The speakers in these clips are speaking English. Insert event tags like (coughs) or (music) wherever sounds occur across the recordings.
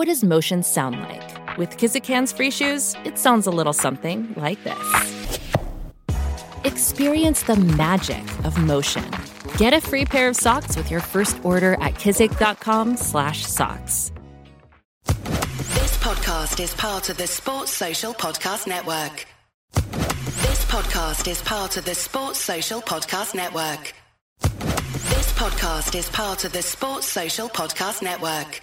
What does motion sound like? With Kizikans free shoes, it sounds a little something like this. Experience the magic of motion. Get a free pair of socks with your first order at kizik.com/socks. This podcast is part of the Sports Social Podcast Network. This podcast is part of the Sports Social Podcast Network. This podcast is part of the Sports Social Podcast Network.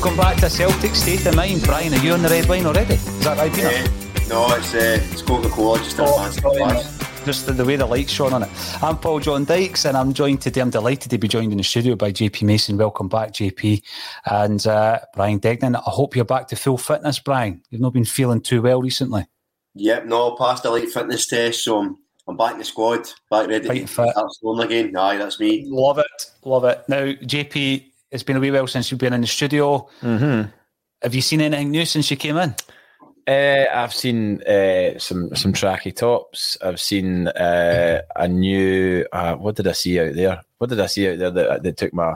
Welcome back to Celtic State of Mind. Brian, are you on the red line already? Is that right, Peter? Uh, no, it's uh, it's Coca-Cola, just Oh, advance. sorry, Just the, the way the light's shone on it. I'm Paul John Dykes, and I'm joined today. I'm delighted to be joined in the studio by JP Mason. Welcome back, JP, and uh, Brian Degning. I hope you're back to full fitness, Brian. You've not been feeling too well recently. Yep, no, passed the light fitness test, so I'm, I'm back in the squad, back ready Fighting to fit. start again. Aye, that's me. Love it, love it. Now, JP, it's been a wee while since you've been in the studio. Mm-hmm. Have you seen anything new since you came in? Uh, I've seen uh, some some tracky tops. I've seen uh, a new. Uh, what did I see out there? What did I see out there that, that took my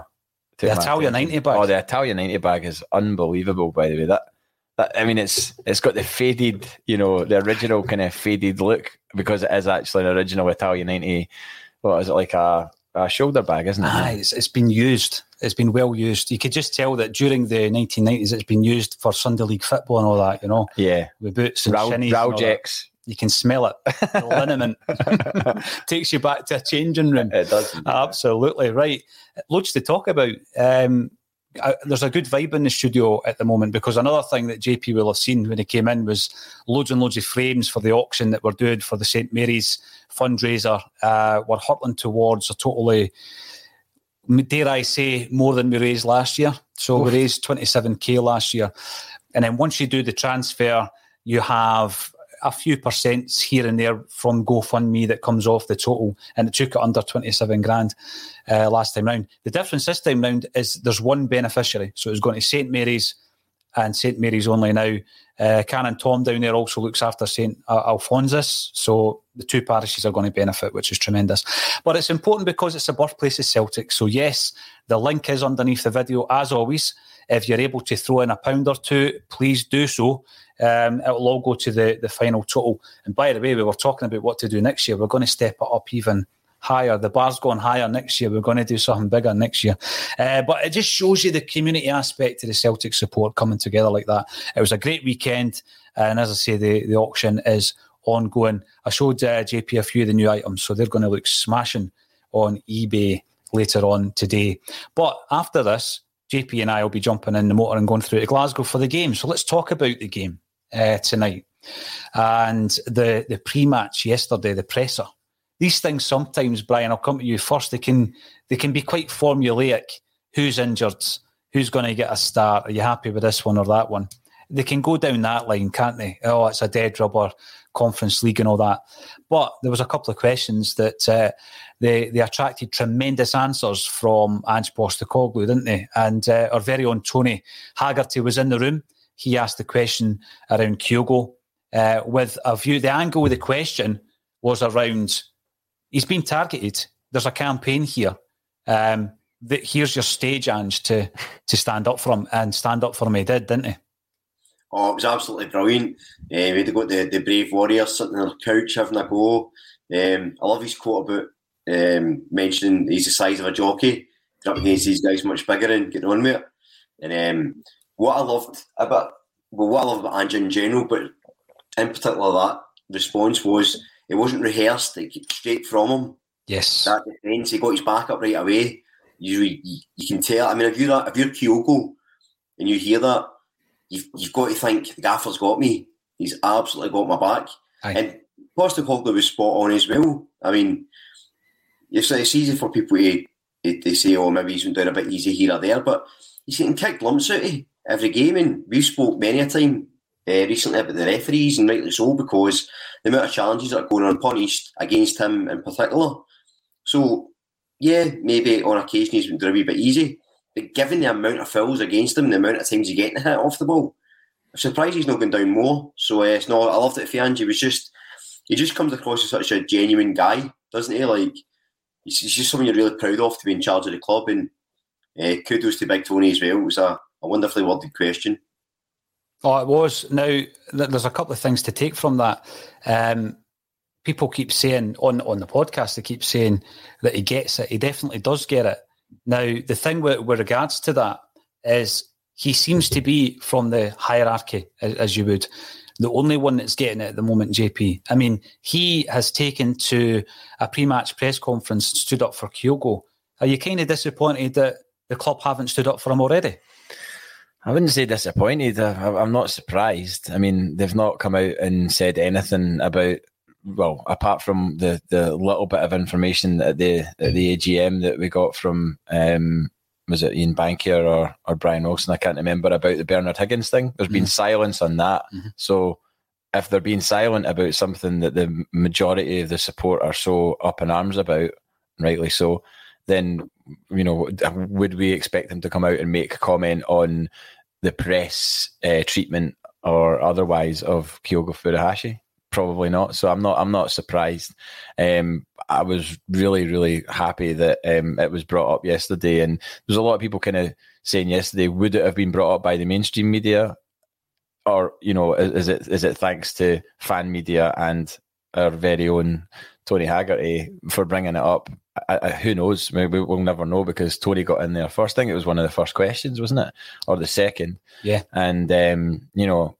took The my Italian attention? 90 bag. Oh, the Italian ninety bag is unbelievable. By the way, that that I mean, it's it's got the faded, you know, the original kind of faded look because it is actually an original Italian ninety. What is it like a, a shoulder bag, isn't it? Aye, it's, it's been used. It's been well used. You could just tell that during the 1990s, it's been used for Sunday League football and all that. You know, Yeah, with boots and Rao, shinnies and all You can smell it. (laughs) The liniment (laughs) takes you back to a changing room. It does. Absolutely right. Loads to talk about. Um, there's a good vibe in the studio at the moment because another thing that JP will have seen when he came in was loads and loads of frames for the auction that we're doing for the St Mary's fundraiser. Uh, we're hurtling towards a totally, dare I say, more than we raised last year. So we raised 27k last year. And then once you do the transfer, you have a few percents here and there from GoFundMe that comes off the total, and it took it under 27 grand uh, last time round. The difference this time round is there's one beneficiary. So it's going to St Mary's and St Mary's only now. Uh, Canon Tom down there also looks after St Alphonsus. So the two parishes are going to benefit, which is tremendous. But it's important because it's the birthplace of Celtic. So, yes, the link is underneath the video as always. If you're able to throw in a pound or two, please do so. Um, it'll all go to the, the final total. And by the way, we were talking about what to do next year. We're going to step it up even higher. The bar's going higher next year. We're going to do something bigger next year. Uh, but it just shows you the community aspect of the Celtic support coming together like that. It was a great weekend. And as I say, the, the auction is ongoing. I showed uh, JP a few of the new items, so they're going to look smashing on eBay later on today. But after this, JP and I will be jumping in the motor and going through to Glasgow for the game. So let's talk about the game uh, tonight and the the pre-match yesterday, the presser these things sometimes, Brian, I'll come to you first. They can they can be quite formulaic. Who's injured? Who's going to get a start? Are you happy with this one or that one? They can go down that line, can't they? Oh, it's a dead rubber conference league and all that. But there was a couple of questions that uh, they they attracted tremendous answers from Ange Postecoglou, didn't they? And uh, our very own Tony Haggerty was in the room. He asked the question around Kyogo uh, with a view. The angle of the question was around he's been targeted. There's a campaign here. Um, that here's your stage, Ange, to to stand up for him and stand up for him. He did, didn't he? Oh, it was absolutely brilliant. Uh, we had got the, the brave warriors sitting on the couch having a go. Um, I love his quote about um, mentioning he's the size of a jockey, up against these guys much bigger and getting on with it. And um, what I loved about, well, what I love about Ange in general, but in particular that response was it wasn't rehearsed, it came straight from him. Yes. That defence, he got his back up right away. You, you, you can tell. I mean, if you're, if you're Kyogo and you hear that, you've, you've got to think the gaffer's got me. He's absolutely got my back. Aye. And Postecoglou was spot on as well. I mean, it's, it's easy for people to, to say, oh, maybe he's been doing a bit easy here or there, but he's getting kicked lumps out of every game. And we've spoke many a time uh, recently about the referees, and rightly so, because the amount of challenges that are going unpunished against him in particular. So, yeah, maybe on occasion he's been doing a wee bit easy, but given the amount of fouls against him, the amount of times he's getting hit off the ball, I'm surprised he's not going down more. So, uh, it's not, I loved it. He was just, he just comes across as such a genuine guy, doesn't he? Like, he's, he's just someone you're really proud of to be in charge of the club. And uh, kudos to Big Tony as well. It was a, a wonderfully worded question. Oh, it was. Now, th- there's a couple of things to take from that. Um, people keep saying on, on the podcast, they keep saying that he gets it. He definitely does get it. Now, the thing with, with regards to that is he seems to be from the hierarchy, as, as you would, the only one that's getting it at the moment, JP. I mean, he has taken to a pre match press conference stood up for Kyogo. Are you kind of disappointed that the club haven't stood up for him already? I wouldn't say disappointed. I, I'm not surprised. I mean, they've not come out and said anything about. Well, apart from the, the little bit of information at the at the AGM that we got from um, was it Ian Bankier or or Brian Olsen? I can't remember about the Bernard Higgins thing. There's been silence on that. So if they're being silent about something that the majority of the support are so up in arms about, rightly so, then you know would we expect them to come out and make a comment on the press uh, treatment or otherwise of Kyogo Furuhashi? Probably not. So I'm not. I'm not surprised. Um, I was really, really happy that um, it was brought up yesterday, and there's a lot of people kind of saying yesterday, would it have been brought up by the mainstream media, or you know, is, is it is it thanks to fan media and our very own Tony Haggerty for bringing it up? I, I, who knows? Maybe we'll never know because Tony got in there first. I think it was one of the first questions, wasn't it, or the second? Yeah. And um, you know,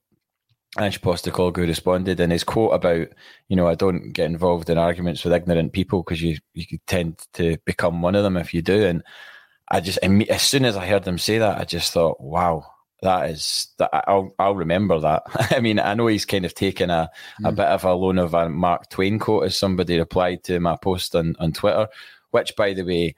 Ange Postecoglou responded, and his quote about, you know, I don't get involved in arguments with ignorant people because you you tend to become one of them if you do. And I just, as soon as I heard him say that, I just thought, wow, that is that I'll I'll remember that. (laughs) I mean, I know he's kind of taken a, a bit of a loan of a Mark Twain quote as somebody replied to my post on, on Twitter, which by the way,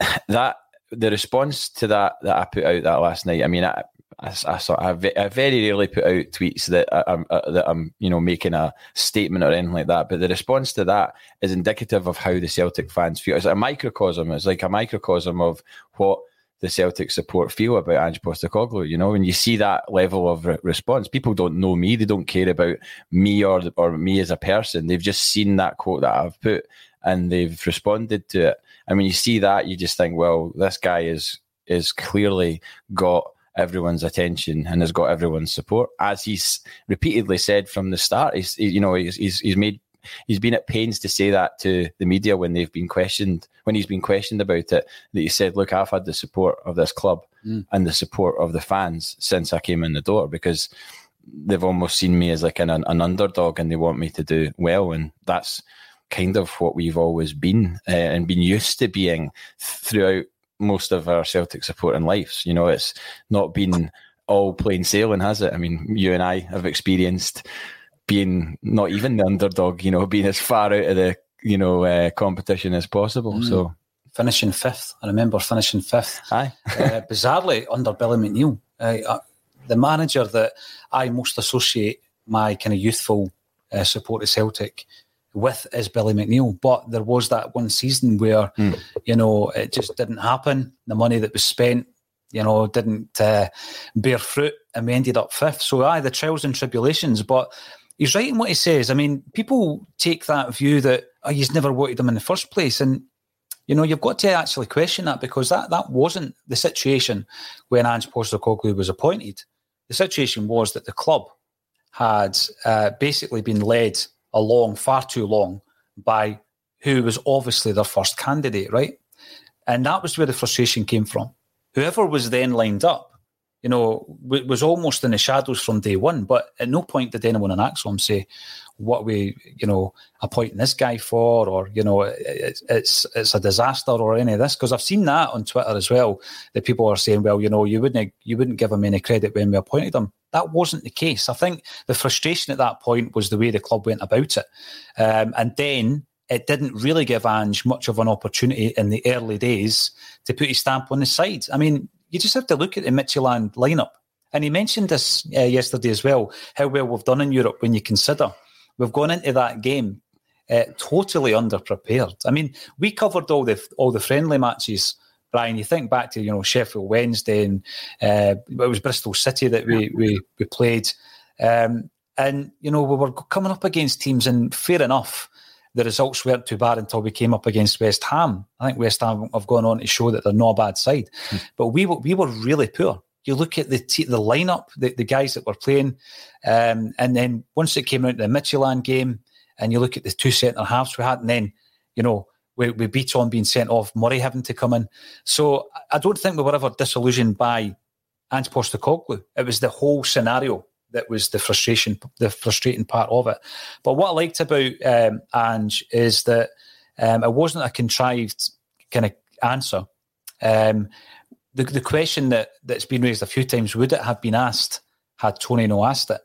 (laughs) that the response to that that I put out that last night. I mean, I I, I, saw, I, I very rarely put out tweets that I'm uh, that I'm you know making a statement or anything like that. But the response to that is indicative of how the Celtic fans feel. It's a microcosm. It's like a microcosm of what the Celtic support feel about Ange Postecoglou. You know, when you see that level of re- response, people don't know me. They don't care about me or or me as a person. They've just seen that quote that I've put and they've responded to it. And when you see that, you just think, well, this guy is is clearly got everyone's attention and has got everyone's support, as he's repeatedly said from the start. He's you know he's he's, he's made he's been at pains to say that to the media when they've been questioned when he's been questioned about it that he said look i've had the support of this club Mm. and the support of the fans since i came in the door because they've almost seen me as like an, an underdog and they want me to do well. And that's kind of what we've always been uh, and been used to being throughout most of our celtic supporting lives. You know it's not been all plain sailing has it? I mean you and i have experienced being not even the underdog, you know, being as far out of the you know uh, competition as possible. Mm. So finishing fifth, I remember finishing fifth. Aye, uh, bizarrely under Billy McNeill, uh, the manager that I most associate my kind of youthful uh, support of Celtic with is Billy McNeill. But there was that one season where, mm. you know, it just didn't happen. The money that was spent, you know, didn't uh, bear fruit and we ended up fifth. So, aye, the trials and tribulations. But he's right in what he says. I mean, people take that view that oh, he's never wanted them in the first place. And, you know, you've got to actually question that because that, that wasn't the situation when Ange Postecoglou was appointed. The situation was that the club had uh, basically been led along far too long by who was obviously their first candidate, right? And that was where the frustration came from. Whoever was then lined up, you know, was almost in the shadows from day one. But at no point did anyone in ACSOM say, what we, you know, appointing this guy for, or you know, it's it's, it's a disaster or any of this. Because I've seen that on Twitter as well. That people are saying, well, you know, you wouldn't you wouldn't give him any credit when we appointed him. That wasn't the case. I think the frustration at that point was the way the club went about it, um, and then it didn't really give Ange much of an opportunity in the early days to put his stamp on the side. I mean, you just have to look at the Midtjylland lineup. And he mentioned this uh, yesterday as well, how well we've done in Europe when you consider we've gone into that game uh, totally underprepared. I mean, we covered all the all the friendly matches. Brian, you think back to you know Sheffield Wednesday and uh, it was Bristol City that we we, we played, um, and you know we were coming up against teams, and fair enough, the results weren't too bad until we came up against West Ham. I think West Ham have gone on to show that they're not a bad side, mm. but we were we were really poor. You look at the t- the lineup, the, the guys that were playing, um, and then once it came out to the Midtjylland game, and you look at the two centre halves we had, and then you know we, we beat on being sent off, Murray having to come in. So I don't think we were ever disillusioned by Ange Postecoglou. It was the whole scenario that was the frustration, the frustrating part of it. But what I liked about um, Ange is that um, it wasn't a contrived kind of answer. Um, the, the question that, that's been raised a few times would it have been asked had Tony no asked it?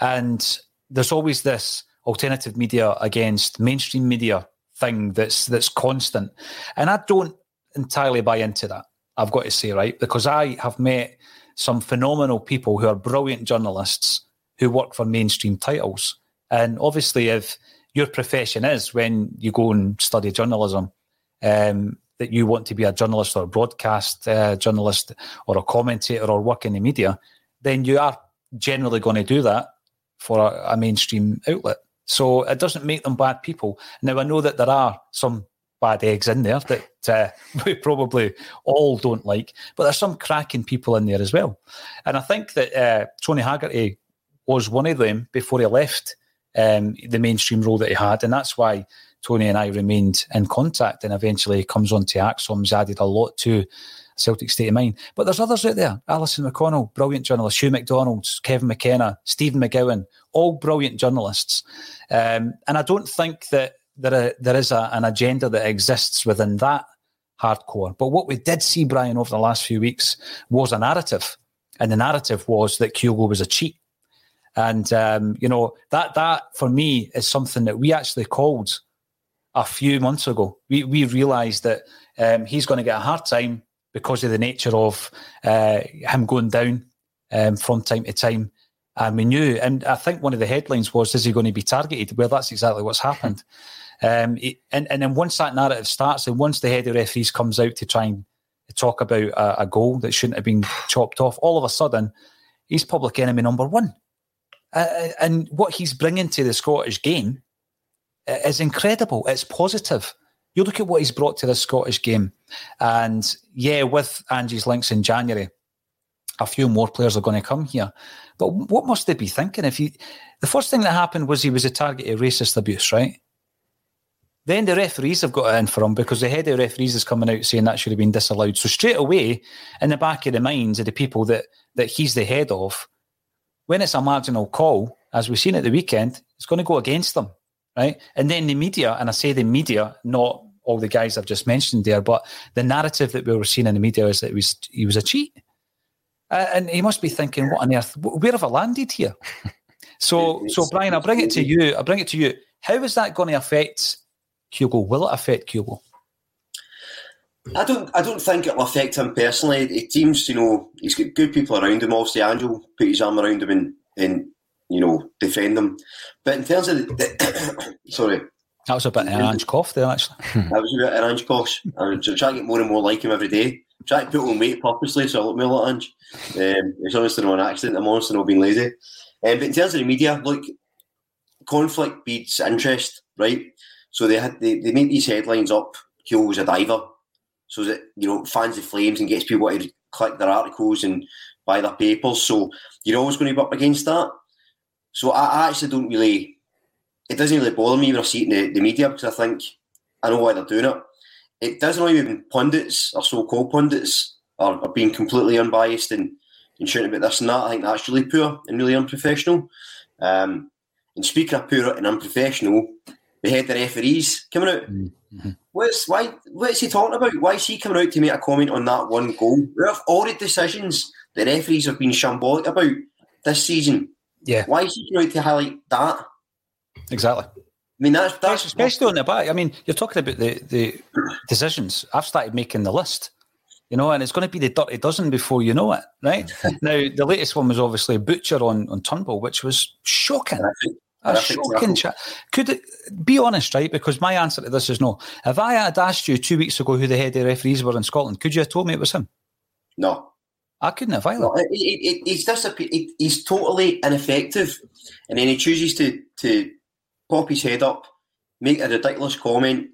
And there's always this alternative media against mainstream media thing that's that's constant. And I don't entirely buy into that, I've got to say, right? Because I have met some phenomenal people who are brilliant journalists who work for mainstream titles. And obviously, if your profession is when you go and study journalism, um, that you want to be a journalist or a broadcast uh, journalist or a commentator or work in the media, then you are generally going to do that for a, a mainstream outlet. So it doesn't make them bad people. Now, I know that there are some bad eggs in there that uh, (laughs) we probably all don't like, but there's some cracking people in there as well. And I think that uh, Tony Haggerty was one of them before he left um, the mainstream role that he had. And that's why Tony and I remained in contact and eventually comes on to ACSOM's added a lot to Celtic State of Mind. But there's others out there. Alison McConnell, brilliant journalist. Hugh McDonald, Kevin McKenna, Stephen McGowan, all brilliant journalists. Um, and I don't think that there, are, there is a, an agenda that exists within that hardcore. But what we did see, Brian, over the last few weeks was a narrative. And the narrative was that Kyogo was a cheat. And um, you know that that for me is something that we actually called a few months ago. We we realised that um, he's going to get a hard time because of the nature of uh, him going down um, from time to time. And we knew, and I think one of the headlines was, "Is he going to be targeted?" Well, that's exactly what's happened. (laughs) Um, and and then once that narrative starts, and once the head of referees comes out to try and talk about a, a goal that shouldn't have been chopped off, all of a sudden he's public enemy number one. Uh, and what he's bringing to the Scottish game is incredible. It's positive. You look at what he's brought to the Scottish game, and yeah, with Ange's links in January, a few more players are going to come here. But what must they be thinking? If he, the first thing that happened was he was a target of racist abuse, right? Then the referees have got in for him because the head of referees is coming out saying that should have been disallowed. So straight away, in the back of the minds of the people that that he's the head of, when it's a marginal call, as we've seen at the weekend, it's going to go against them right? And then the media, and I say the media, not all the guys I've just mentioned there, but the narrative that we were seeing in the media is that was he was a cheat, uh, and he must be thinking, "What on earth? Where have I landed here?" (laughs) So, so Brian, I bring it to you. I bring it to you. How is that going to affect Kyogo? Will it affect Kyogo? I don't. I don't think it'll affect him personally. It seems, you know, he's got good people around him. Obviously, Ange put his arm around him and, and you know, defend him. But in terms of the, the (coughs) sorry, that was a bit of an Ange cough there, actually. (laughs) that was a bit of an Ange cough. I'm trying to get more and more like him every day. Trying to put on weight purposely so I look more like Ange. Um, it's honestly not an accident. I'm honestly not being lazy. Um, but in terms of the media, look, conflict beats interest, right? So they had they, they make these headlines up. Kyo was a diver, so that you know fans of Flames and gets people to click their articles and buy their papers. So you're always going to be up against that. So I, I actually don't really. It doesn't really bother me when I see it in the, the media because I think I know why they're doing it. It doesn't when pundits or so-called pundits are, are being completely unbiased and, and shouting about this and that. I think that's really poor and really unprofessional. Um, and speaking of poor and unprofessional, we had the referees coming out. Mm-hmm. What's why? What's he talking about? Why is he coming out to make a comment on that one goal? We have all the decisions the referees have been shambolic about this season. Yeah. Why is he coming out to highlight that? Exactly. I mean, that's, that's especially on the back. I mean, you're talking about the, the decisions. I've started making the list, you know, and it's going to be the dirty dozen before you know it, right? (laughs) now, the latest one was obviously Butcher on, on Turnbull, which was shocking. A shocking chat. Could it be honest, right? Because my answer to this is no. If I had asked you two weeks ago who the head of referees were in Scotland, could you have told me it was him? No. I couldn't have either. No, it, it, he's disappeared. He's totally ineffective, and then he chooses to to pop his head up, make a ridiculous comment,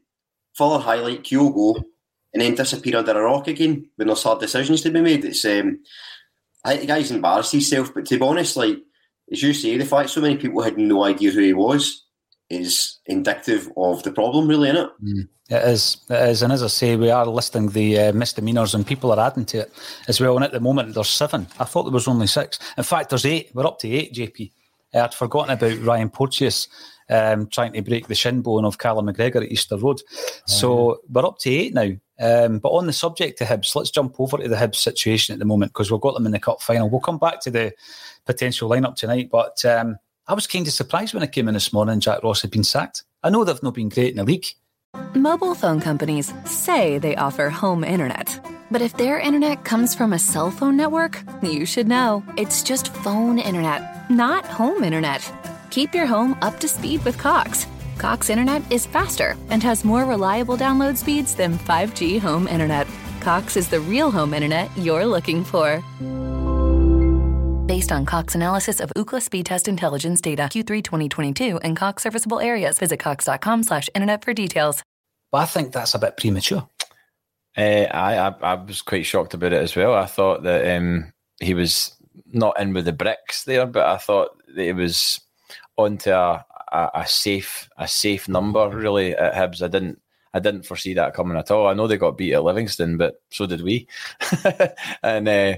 further highlight Kyogo, and then disappear under a rock again when there's hard decisions to be made. It's um, I think the guy's embarrassed himself. But to be honest, like as you say, the fact so many people had no idea who he was is indicative of the problem, really, isn't it? Mm. It is. It is. And as I say, we are listing the uh, misdemeanours and people are adding to it as well. And at the moment, there's seven. I thought there was only six. In fact, there's eight. We're up to eight, JP. I'd forgotten about Ryan Porteous um, trying to break the shin bone of Callum McGregor at Easter Road. Oh, so yeah. we're up to eight now. Um, but on the subject of Hibs, let's jump over to the Hibs situation at the moment because we've got them in the cup final. We'll come back to the potential lineup tonight, but um, I was kind of surprised when I came in this morning Jack Ross had been sacked. I know they've not been great in the league. Mobile phone companies say they offer home internet. But if their internet comes from a cell phone network, you should know. It's just phone internet, not home internet. Keep your home up to speed with Cox. Cox internet is faster and has more reliable download speeds than 5G home internet. Cox is the real home internet you're looking for. Based on Cox analysis of Ookla speed test intelligence data Q3 2022 and Cox serviceable areas, visit cox.com slash internet for details. But I think that's a bit premature. Uh, I, I, I was quite shocked about it as well. I thought that um, he was not in with the bricks there, but I thought that it was onto a, a, a safe a safe number really at Hibs. I didn't I didn't foresee that coming at all. I know they got beat at Livingston, but so did we. (laughs) and uh,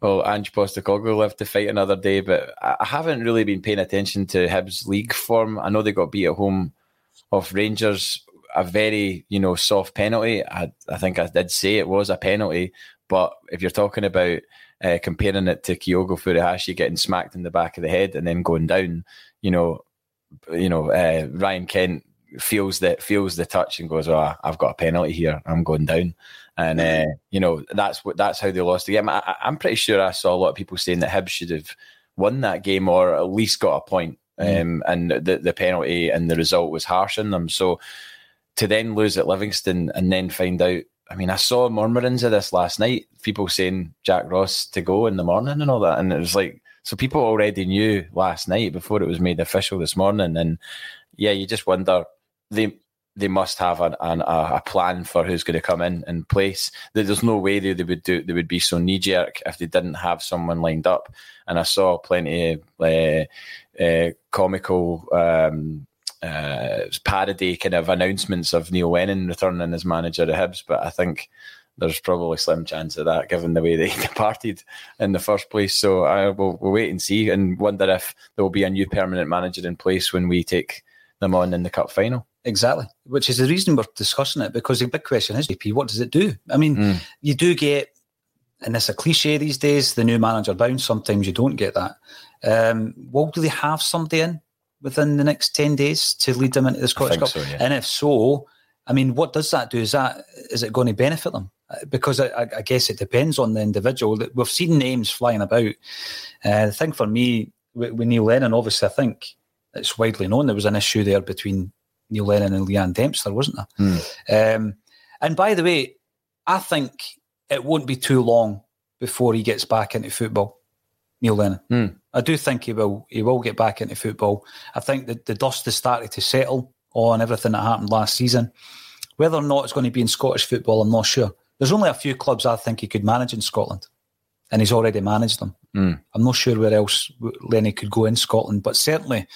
well, Ange Postecoglou left to fight another day, but I haven't really been paying attention to Hibs league form. I know they got beat at home off Rangers, a very you know soft penalty. I, I think I did say it was a penalty, but if you're talking about uh, comparing it to Kyogo Furuhashi getting smacked in the back of the head and then going down, you know, you know, uh, Ryan Kent feels that feels the touch and goes, "Oh, I've got a penalty here. I'm going down." And uh, you know, that's what that's how they lost the game. I, am pretty sure I saw a lot of people saying that Hibs should have won that game or at least got a point. Mm. Um, and the the penalty and the result was harsh on them. So to then lose at Livingston and then find out. I mean, I saw murmurings of this last night. People saying Jack Ross to go in the morning and all that, and it was like so people already knew last night before it was made official this morning. And yeah, you just wonder they they must have an, an, a plan for who's going to come in in place. There's no way they, they would do they would be so knee jerk if they didn't have someone lined up. And I saw plenty of uh, uh, comical um, uh, parody kind of announcements of Neil Lennon returning as manager of Hibs, but I think there's probably slim chance of that given the way they (laughs) departed in the first place. So I will we'll wait and see and wonder if there will be a new permanent manager in place when we take them on in the cup final. Exactly, which is the reason we're discussing it because the big question is, JP, what does it do? I mean, mm. you do get, and it's a cliche these days, the new manager bounce. Sometimes you don't get that. Um, well, do they have somebody in within the next 10 days to lead them into the Scottish Cup? So, yeah. And if so, I mean, what does that do? Is that is it going to benefit them? Uh, because I, I guess it depends on the individual. We've seen names flying about. Uh, the thing for me with, with Neil Lennon, obviously, I think it's widely known there was an issue there between Neil Lennon and Leeann Dempster, wasn't there? Mm. Um, and by the way, I think it won't be too long before he gets back into football. Neil Lennon. Mm. I do think he will. He will get back into football. I think that the dust has started to settle on everything that happened last season. Whether or not it's going to be in Scottish football, I'm not sure. There's only a few clubs I think he could manage in Scotland, and he's already managed them. Mm. I'm not sure where else Lenny could go in Scotland, but certainly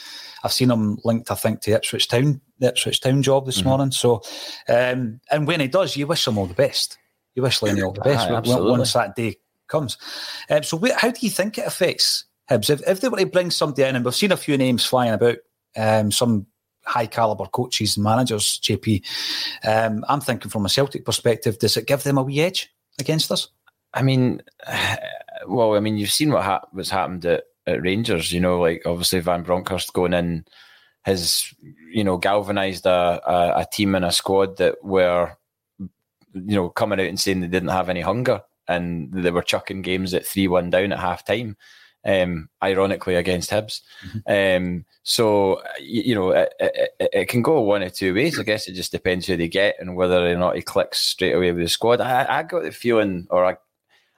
I've seen him linked, I think, to Ipswich Town, the Ipswich Town job this mm morning. So, um, and when he does, you wish him all the best. You wish Lenny all the best Aye, once that day comes. Um, so, how do you think it affects Hibs if, if they were to bring somebody in? And we've seen a few names flying about, um, some high caliber coaches and managers. JP, um, I'm thinking from a Celtic perspective, does it give them a wee edge against us? I mean, (sighs) well, I mean, you've seen what ha- happened at, at Rangers. You know, like obviously Van Bronckhorst going in has you know galvanized a, a, a team and a squad that were you know coming out and saying they didn't have any hunger and they were chucking games at three one down at half time. Um, ironically against Hibs. Mm-hmm. Um, so you, know it, it, it, can go one or two ways. I guess it just depends who they get and whether or not he clicks straight away with the squad. I, I got the feeling, or I,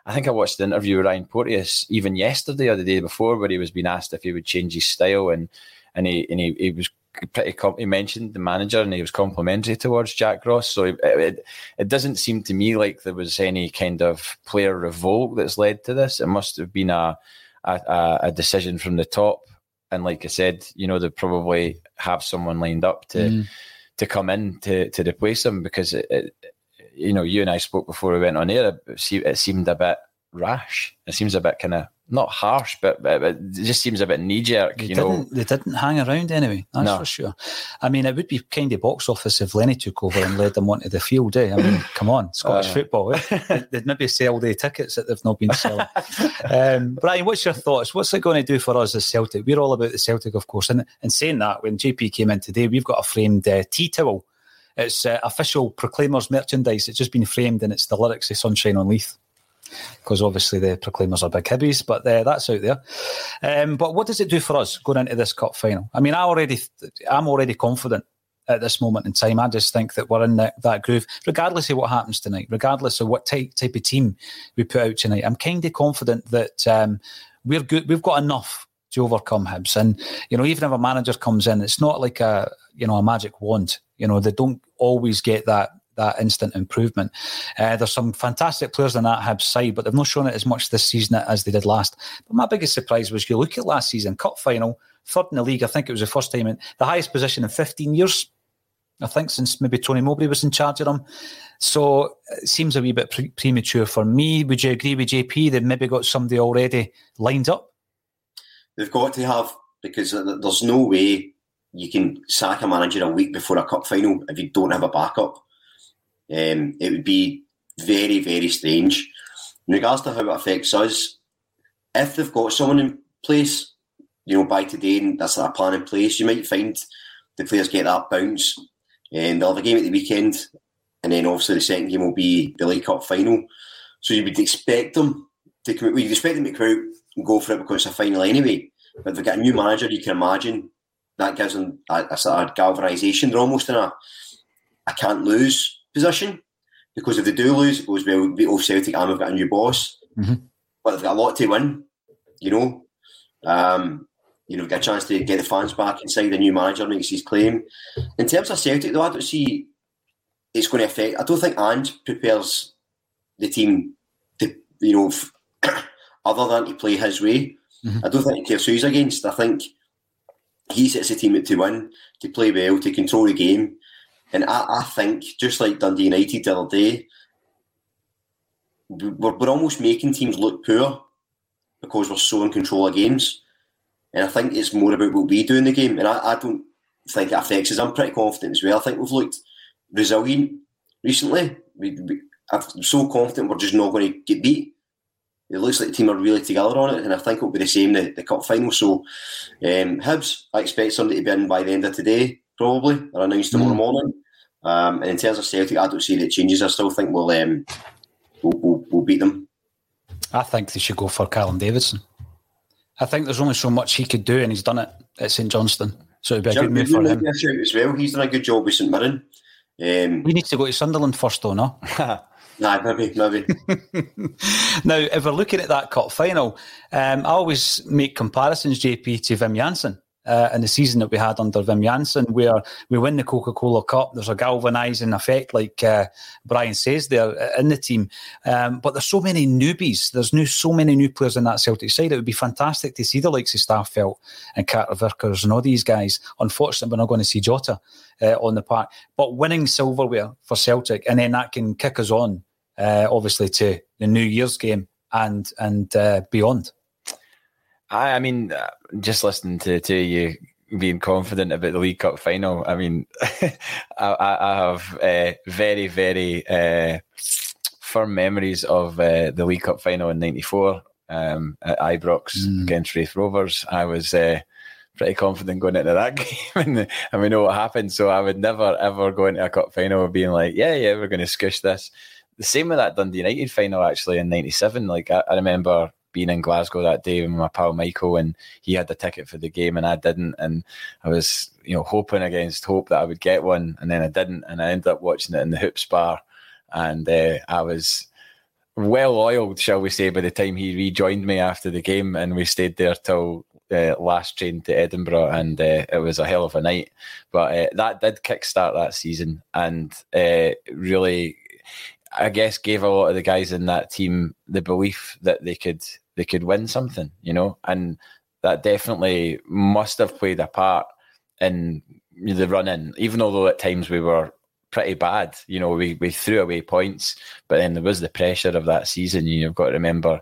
I think I watched the interview with Ryan Porteous even yesterday or the day before, where he was being asked if he would change his style, and and he and he, he was pretty. Com- he mentioned the manager, and he was complimentary towards Jack Ross. So it, it, it doesn't seem to me like there was any kind of player revolt that's led to this. It must have been a a, a decision from the top. And like I said, you know, they probably have someone lined up to mm. to come in to to replace him because it, it, you know, you and I spoke before we went on air. It seemed a bit rash. It seems a bit kind of not harsh, but, but, but, it just seems a bit knee jerk. You know, they didn't hang around anyway. That's no. for sure. I mean, it would be kind of box office if Lenny took over and led them onto the field. Eh? I mean, come on, Scottish uh, football. Eh? (laughs) They'd maybe sell the tickets that they've not been selling. um, Brian, what's your thoughts? What's it going to do for us as Celtic? We're all about the Celtic, of course. And, and saying that, when JP came in today, we've got a framed uh, tea towel. It's uh, official Proclaimers merchandise. It's just been framed and it's the lyrics of Sunshine on Leith because obviously the Proclaimers are big hibbies, but uh, that's out there. Um, but what does it do for us going into this cup final? I mean, I already, I'm already confident at this moment in time. I just think that we're in that, that groove, regardless of what happens tonight, regardless of what type, type of team we put out tonight. I'm kind of confident that um, we're good. We've got enough to overcome Hibs, and you know, even if a manager comes in, it's not like a you know a magic wand. You know, they don't always get that that instant improvement. Uh, there's some fantastic players in that Hibs side, but they've not shown it as much this season as they did last. But my biggest surprise was you look at last season, cup final, third in the league. I think it was the first time in the highest position in 15 years. I think since maybe Tony Mowbray was in charge of them. So it seems a wee bit pre- premature for me. Would you agree with JP? They've maybe got somebody already lined up. They've got to have because there's no way you can sack a manager a week before a cup final if you don't have a backup. Um, it would be very, very strange. In regards to how it affects us, if they've got someone in place, you know, by today and that's a plan in place, you might find the players get that bounce and they'll have a game at the weekend and then obviously the second game will be the League Cup final. So you would expect them to come well, you'd expect them to come out and go for it because it's a final anyway. But if they've got a new manager, you can imagine that gives them a, a sort of galvanisation. They're almost in a I can't lose position because if they do lose, it goes well. Beat off Celtic, and we've got a new boss, mm-hmm. but they've got a lot to win. You know, um, you know, get a chance to get the fans back inside. The new manager makes his claim. In terms of Celtic, though, I don't see it's going to affect. I don't think Ange prepares the team to, you know, (coughs) other than to play his way. Mm-hmm. I don't think he cares who he's against. I think he sets the team up to win, to play well, to control the game, and I, I think, just like Dundee United the other day, we're, we're almost making teams look poor because we're so in control of games. And I think it's more about what we do in the game. And I, I don't think it affects us. I'm pretty confident as well. I think we've looked resilient recently. We, we, I'm so confident we're just not going to get beat. It looks like the team are really together on it, and I think it'll be the same the, the cup final. So, um, Hibs, I expect somebody to be in by the end of today, probably, or announced tomorrow mm. morning. Um, and in terms of Celtic, I don't see the changes. I still think we'll, um, we'll, we'll, we'll beat them. I think they should go for Callum Davidson. I think there's only so much he could do, and he's done it at St Johnstone. So it'd be a Jim, good move for him. As well. He's done a good job with St Mirren. Um, We need to go to Sunderland first, though, no? (laughs) nah, maybe, maybe. (laughs) now, if we're looking at that cup final, um, I always make comparisons, JP, to Wim Jansen. Uh, in the season that we had under Wim Jansen, where we win the Coca Cola Cup, there's a galvanising effect, like uh, Brian says there uh, in the team. Um, but there's so many newbies. There's new, so many new players in that Celtic side. It would be fantastic to see the likes of Starfelt and Carter Vickers and all these guys. Unfortunately, we're not going to see Jota uh, on the park. But winning silverware for Celtic, and then that can kick us on, uh, obviously, to the New Year's game and and uh, beyond. I, I mean, uh, just listening to, to you being confident about the League Cup final, I mean, (laughs) I, I have uh, very, very uh, firm memories of uh, the League Cup final in '94 um, at Ibrox Mm. against Raith Rovers. I was uh, pretty confident going into that (laughs) game, and, and we know what happened. So I would never, ever go into a cup final being like, yeah, yeah, we're going to squish this. The same with that Dundee United final actually in '97. Like I, I remember being in Glasgow that day with my pal Michael, and he had the ticket for the game, and I didn't, and I was, you know, hoping against hope that I would get one, and then I didn't, and I ended up watching it in the Hoops bar, and uh, I was well oiled, shall we say, by the time he rejoined me after the game, and we stayed there till uh, last train to Edinburgh, and uh, it was a hell of a night. But uh, that did kickstart that season, and uh, really, I guess, gave a lot of the guys in that team the belief that they could they could win something, you know, and that definitely must have played a part in the run in, even although at times we were pretty bad. You know, we, we threw away points, but then there was the pressure of that season. You've got to remember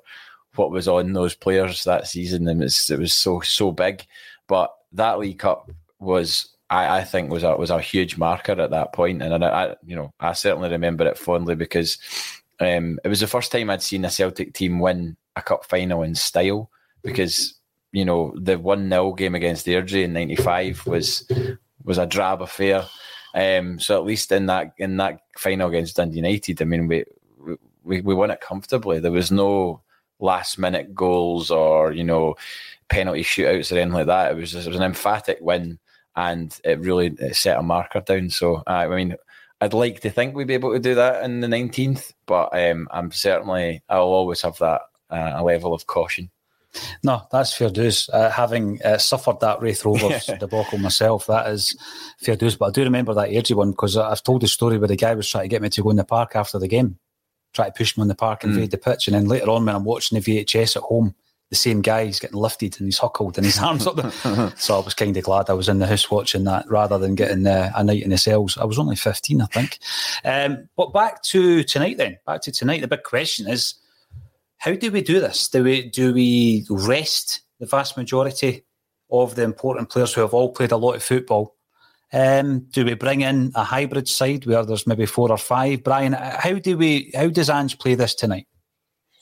what was on those players that season, and it was, so so big. But that League Cup was, I, I think, was a was a huge marker at that point, and I, I you know I certainly remember it fondly because um, it was the first time I'd seen a Celtic team win a cup final in style. Because you know the one 0 game against Airdrie in '95 was was a drab affair. Um, so at least in that in that final against Dundee United, I mean, we we, we won it comfortably. There was no last minute goals or you know penalty shootouts or anything like that. It was just, it was an emphatic win, and it really it set a marker down. So uh, I mean, I'd like to think we'd be able to do that in the nineteenth, but um, I'm certainly I'll always have that a level of caution. No, that's fair dues. Uh, having uh, suffered that Raith Rovers (laughs) debacle myself, that is fair dues. But I do remember that Airdrie one because I've told the story where the guy was trying to get me to go in the park after the game, try to push me in the park, and invade the pitch, and then later on when I'm watching the VHS at home, the same guy is getting lifted and he's huckled and his (laughs) arms up (laughs) so I was kind of glad I was in the house watching that rather than getting uh, a night in the cells. I was only 15, I think. Um, but back to tonight then. Back to tonight. The big question is how do we do this? Do we do we rest the vast majority of the important players who have all played a lot of football? Um, do we bring in a hybrid side where there's maybe four or five? Brian, how do we how does Ange play this tonight?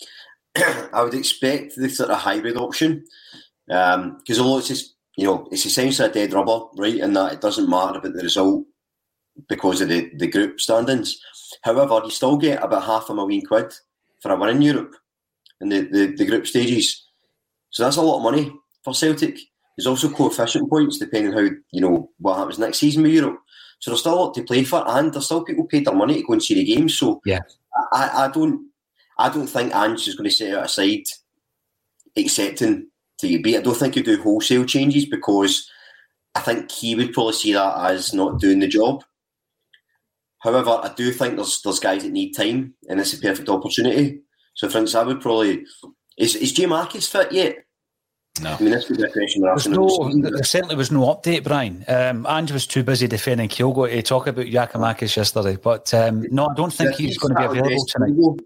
(clears throat) I would expect the sort of hybrid option because although it's just you know it's essentially a dead rubber, right? And that it doesn't matter about the result because of the, the group standings. However, you still get about half a million quid for a win in Europe in the, the, the group stages. So that's a lot of money for Celtic. There's also coefficient points depending on how you know what happens next season with Europe. So there's still a lot to play for, and there's still people paid their money to go and see the games. So Yeah. I, I don't I don't think Ange is going to set it aside accepting to beat. I don't think he'll do wholesale changes because I think he would probably see that as not doing the job. However, I do think there's there's guys that need time, and it's a perfect opportunity. So, for instance, I would probably is is Jay Marcus fit yet? No. I mean, this could question we're asking. no, there certainly was no update, Brian. Um, Ange was too busy defending Kyogo to talk about Giakoumakis yesterday. But um, no, I don't think he's going to be available tonight.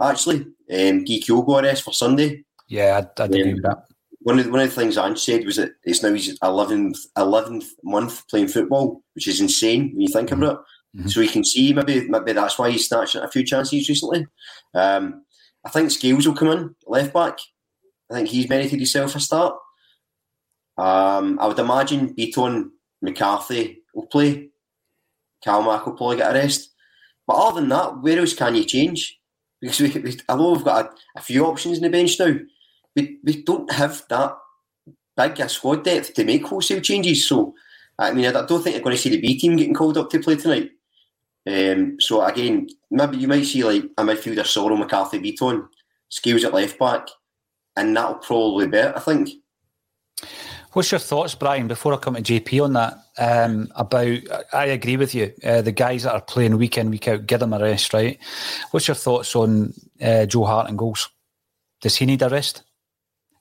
Actually, um, Guy Kyogo arrest for Sunday. Yeah, I'd, I'd agree with that. One of the, one of the things Ange said was that it's now his 11th, 11th month playing football, which is insane when you think about it. Mhm. So we can see maybe maybe that's why he's snatched a few chances recently. Um, I think Scales will come in left back. I think he's merited himself a start. Um, I would imagine Bitton McCarthy will play Calmac will probably get a rest. But other than that, where else can you change? Because we, we although we've got a, a, few options in the bench now, we, we don't have that big a squad depth to make wholesale changes. So, I mean, I don't think you're going to see the B team getting called up to play tonight. Um, so again, maybe you might see like I might feel a midfielder Soro McCarthy Bitton, Scales at left back, and that'll probably be it, I think. What's your thoughts, Brian, before I come to JP on that? Um, about, I agree with you. Uh, the guys that are playing week in, week out, give them a rest, right? What's your thoughts on uh, Joe Hart and goals? Does he need a rest?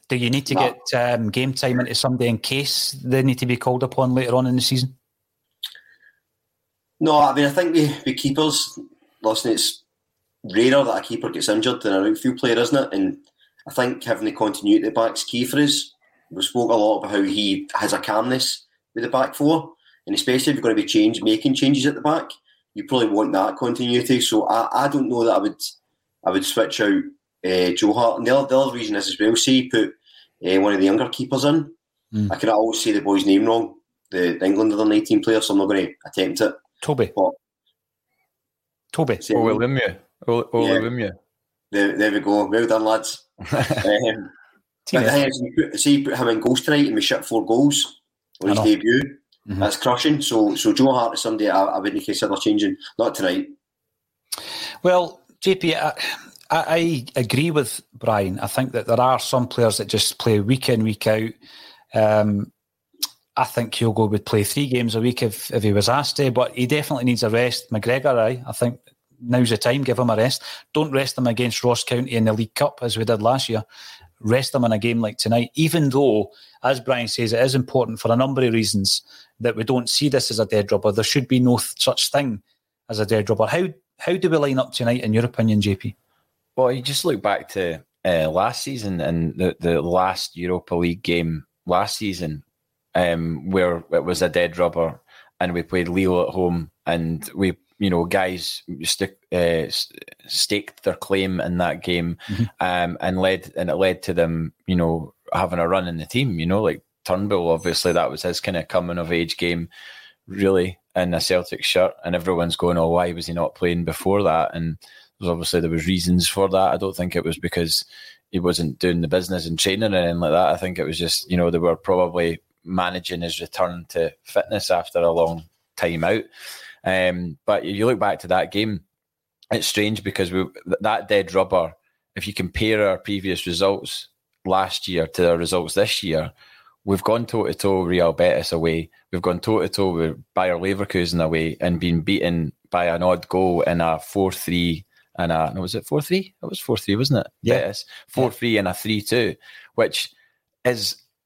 Do you need to no. get um, game time into somebody in case they need to be called upon later on in the season? No, I mean, I think the, keepers, listen, it's rarer that a keeper gets injured than an outfield player, isn't it? And I think having the continuity at the back's key for us we spoke a lot about how he has a calmness with the back four, and especially if you're going to be change making changes at the back, you probably want that continuity. So I, I don't know that I would I would switch out uh, Joe Hart. And the other, the other reason is as well, see put uh, one of the younger keepers in. Mm. I can always say the boy's name wrong, the, the England under 19 player, so I'm not going to attempt it. Tobi. But, Tobi. Oluwayemi. Oluwayemi. There, there we go. Well done, lads. (laughs) um, but the you put, say you put him in goals tonight and we shot four goals on his debut. Mm-hmm. That's crushing. So, so Joe Hart is somebody I, I wouldn't consider changing. Not tonight. Well, JP, I, I, agree with Brian. I think that there are some players that just play week in, week out. Um, I think Kyogo would play three games a week if, if he was asked to, but he definitely needs a rest. McGregor, I, I think now's the time, give him a rest. Don't rest him against Ross County in the League Cup as we did last year rest them in a game like tonight, even though, as Brian says, it is important for a number of reasons that we don't see this as a dead rubber. There should be no th- such thing as a dead rubber. How how do we line up tonight, in your opinion, JP? Well, you just look back to uh, last season and the, the last Europa League game last season, um, where it was a dead rubber, and we played Lille at home, and we you know, guys stick, uh, staked their claim in that game, mm-hmm. um, and led and it led to them, you know, having a run in the team. You know, like Turnbull, obviously that was his kind of coming of age game, really in a Celtic shirt, and everyone's going, "Oh, why was he not playing before that?" And there's obviously there was reasons for that. I don't think it was because he wasn't doing the business and training or anything like that. I think it was just you know they were probably managing his return to fitness after a long time out. Um, but you look back to that game, it's strange because we, that dead rubber, if you compare our previous results last year to our results this year, we've gone toe to toe Real Betis away. We've gone toe to toe with Bayer Leverkusen away and been beaten by an odd goal in a 4 3 and a, no, was it 4 3? It was 4 3, wasn't it? Betis. 4 3 and a 3 2, which is.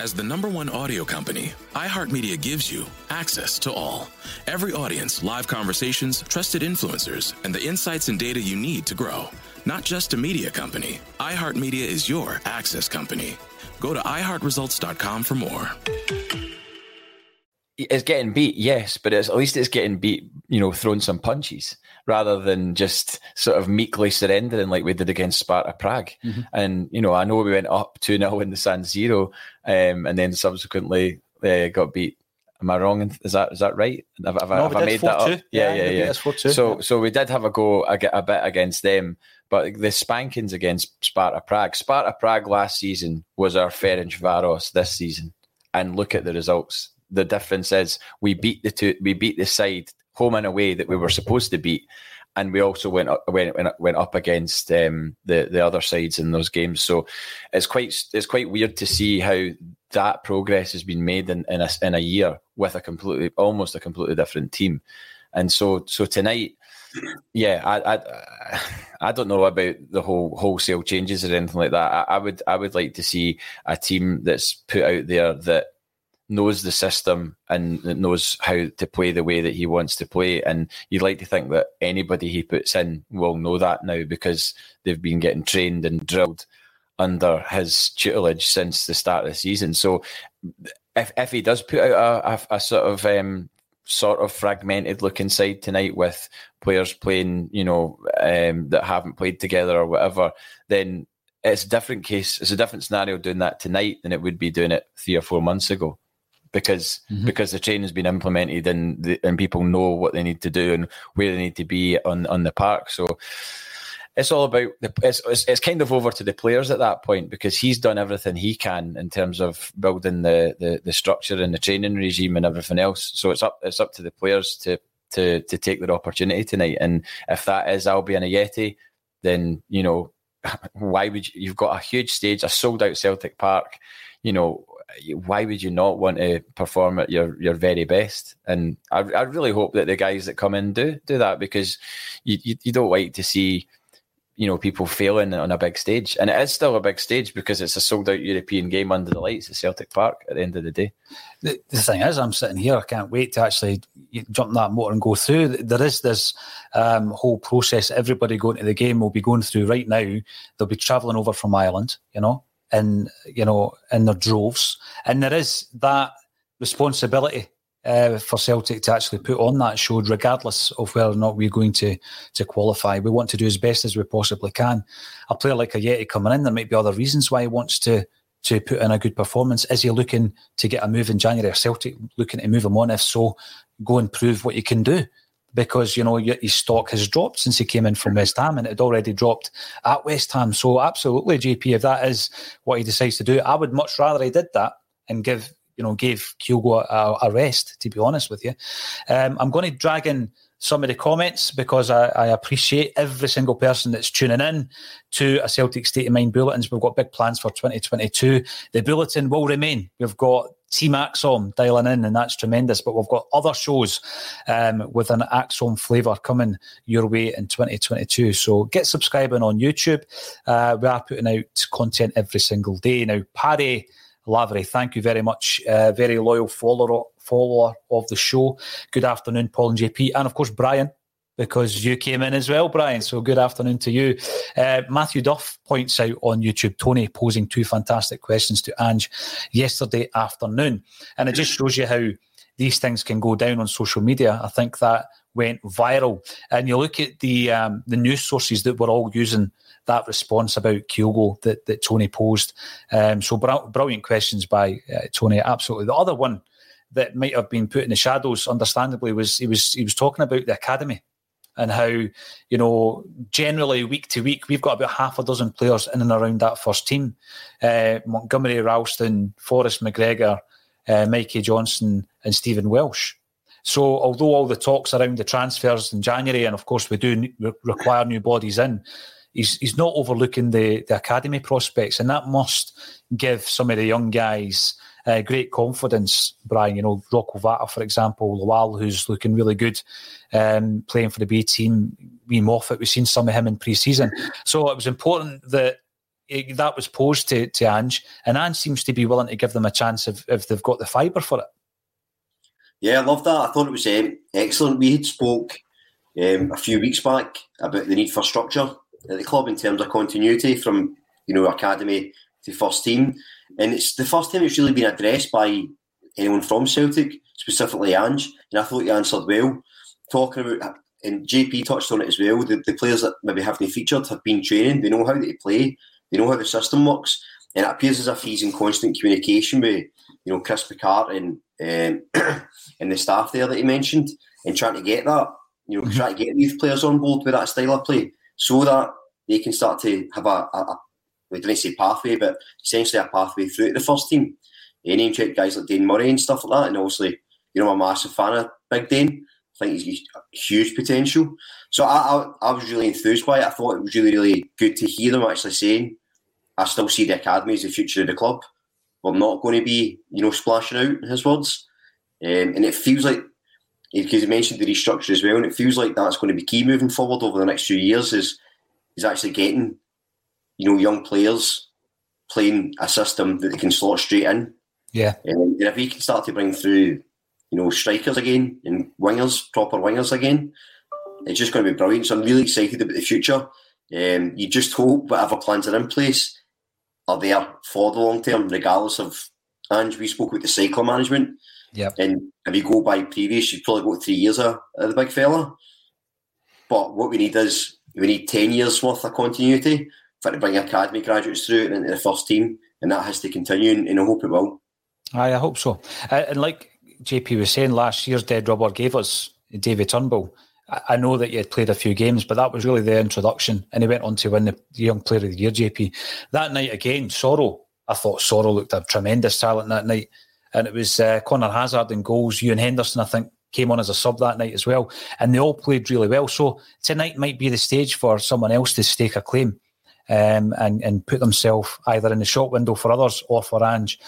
As the number one audio company, iHeartMedia gives you access to all. Every audience, live conversations, trusted influencers, and the insights and data you need to grow. Not just a media company, iHeartMedia is your access company. Go to iHeartResults.com for more. It's getting beat, yes, but at least it's getting beat, you know, throwing some punches rather than just sort of meekly surrendering like we did against Sparta Prague. Mm-hmm. And, you know, I know we went up 2 0 in the San Siro um, and then subsequently uh, got beat Am I wrong? Is that is that right? Have, have, no, have I made that up? Yeah, yeah, yeah. yeah. So so we did have a go a, a bit against them, but the spankings against Sparta Prague. Sparta Prague last season was our Ferencvaros this season, and look at the results. The difference is we beat the two, we beat the side home and away that we were supposed to beat, and we also went up, went went up against um, the the other sides in those games. So it's quite it's quite weird to see how that progress has been made in in a, in a year with a completely almost a completely different team. And so so tonight, yeah, I I I don't know about the whole wholesale changes or anything like that. I, I would I would like to see a team that's put out there that knows the system and knows how to play the way that he wants to play. And you'd like to think that anybody he puts in will know that now because they've been getting trained and drilled under his tutelage since the start of the season. So if if he does put out a, a, a sort of um, sort of fragmented looking side tonight with players playing, you know, um, that haven't played together or whatever, then it's a different case. It's a different scenario doing that tonight than it would be doing it three or four months ago because mm-hmm. because the training's been implemented and the, and people know what they need to do and where they need to be on on the park. So it's all about the it's, it's, it's kind of over to the players at that point because he's done everything he can in terms of building the, the the structure and the training regime and everything else. So it's up it's up to the players to to to take their opportunity tonight. And if that is Albian Ajeti, then you know (laughs) why would you, you've got a huge stage, a sold out Celtic Park. You know why would you not want to perform at your your very best? And I, I really hope that the guys that come in do do that because you, you, you don't like to see you know people failing on a big stage, and it is still a big stage because it's a sold out European game under the lights at Celtic Park at the end of the day. The, the thing is, I'm sitting here, I can't wait to actually jump that motor and go through. There is this um, whole process. Everybody going to the game will be going through right now. They'll be travelling over from Ireland, you know, in you know in their droves, and there is that responsibility uh, for Celtic to actually put on that show, regardless of whether or not we're going to to qualify. We want to do as best as we possibly can. A player like Ajeti coming in, there might be other reasons why he wants to to put in a good performance. Is he looking to get a move in January? Celtic looking to move him on? If so, go and prove what you can do because you know his stock has dropped since he came in from West Ham, and it had already dropped at West Ham. So absolutely, JP, if that is what he decides to do, I would much rather he did that and give you know gave Kyogo a, a rest. To be honest with you, um, I'm going to drag in some of the comments because I, I, appreciate every single person that's tuning in to a Celtic State of Mind bulletins. We've got big plans for 2022. The bulletin will remain. We've got Team ACSOM dialing in, and that's tremendous. But we've got other shows um, with an ACSOM flavour coming your way in 2022. So get subscribing on YouTube. Uh, we are putting out content every single day. Now, Paddy Lavery, thank you very much. Uh, very loyal follower, follower of the show. Good afternoon, Paul and JP. And of course, Brian, because you came in as well, Brian. So good afternoon to you. Uh, Matthew Duff points out on YouTube Tony posing two fantastic questions to Ange yesterday afternoon. And it just shows you how these things can go down on social media. I think that went viral. And you look at the um, the news sources that were all using that response about Kyogo that, that Tony posed. Um, so br- brilliant questions by uh, Tony. Absolutely. The other one that might have been put in the shadows, understandably, was he was he was talking about the academy and how, you know, generally week to week, we've got about half a dozen players in and around that first team. Uh, Montgomery Ralston, Forrest McGregor, uh, Mikey Johnston, and Stephen Welsh. So, although all the talks around the transfers in January, and of course we do require new bodies in, he's he's not overlooking the the academy prospects, and that must give some of the young guys uh, great confidence, Brian. You know, Rocco Vata, for example, Lawal, who's looking really good, um, playing for the B team. We Moffat, we've seen some of him in pre-season. So it was important that it, that was posed to, to Ange, and Ange seems to be willing to give them a chance if, if they've got the fibre for it. Yeah, I love that. I thought it was um, excellent. We had spoke um, a few weeks back about the need for structure at the club in terms of continuity from you know academy to first team. And it's the first time it's really been addressed by anyone from Celtic, specifically Ange. And I thought he answered well, talking about, and JP touched on it as well, the, the players that maybe haven't featured have been training, they know how they play, they know how the system works. And it appears as if he's in constant communication with, you know, Chris McCart and um, (clears throat) and the staff there that he mentioned, and trying to get that, you know, mm-hmm. trying to get youth players on board with that style of play, so that they can start to have a, a we didn't say pathway, but essentially a pathway through to the first team. He name check guys like Dane Murray and stuff like that, and obviously, you know, I'm a massive fan of Big Dane. I think he's huge potential. So I, I, I was really enthused by it. I thought it was really, really good to hear them actually saying, I still see the academy as the future of the club. We're not going to be, you know, splashing out, in his words. Um, and it feels like, because he mentioned the restructure as well, and it feels like that's going to be key moving forward over the next few years is, is actually getting, you know, young players playing a system that they can slot straight in. Yeah. Um, and if he can start to bring through you know, strikers again and wingers, proper wingers again. It's just going to be brilliant. So I'm really excited about the future. Um, you just hope whatever plans are in place are there for the long term, regardless of. And we spoke about the cycle management. Yeah. And if you go by previous, you've probably got three years of, of the big fella. But what we need is we need 10 years worth of continuity for to bring academy graduates through and into the first team. And that has to continue, and I hope it will. I hope so. Uh, and like JP was saying, last year's Dead Rubber gave us David Turnbull. I know that you had played a few games, but that was really the introduction. And he went on to win the Young Player of the Year, JP. That night again, Soro. I thought Soro looked a tremendous talent that night. And it was uh, Conor Hazard and goals. Ewan Henderson, I think, came on as a sub that night as well. And they all played really well. So tonight might be the stage for someone else to stake a claim. Um, and, and put themselves either in the shop window for others or for Ange.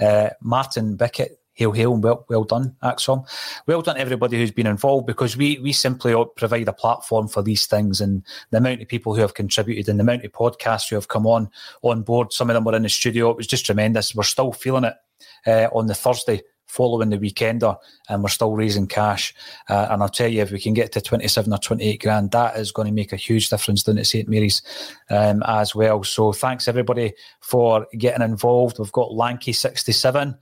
Uh, Martin Bickett hail, hail, and well, well done, ACSOM. Well done, everybody who's been involved, because we we simply provide a platform for these things, and the amount of people who have contributed, and the amount of podcasts who have come on on board. Some of them were in the studio. It was just tremendous. We're still feeling it uh, on the Thursday following the weekender, and we're still raising cash. Uh, and I'll tell you, if we can get to 27 or 28 grand, that is going to make a huge difference down at St Mary's um, as well. So thanks everybody for getting involved. We've got Lanky 67.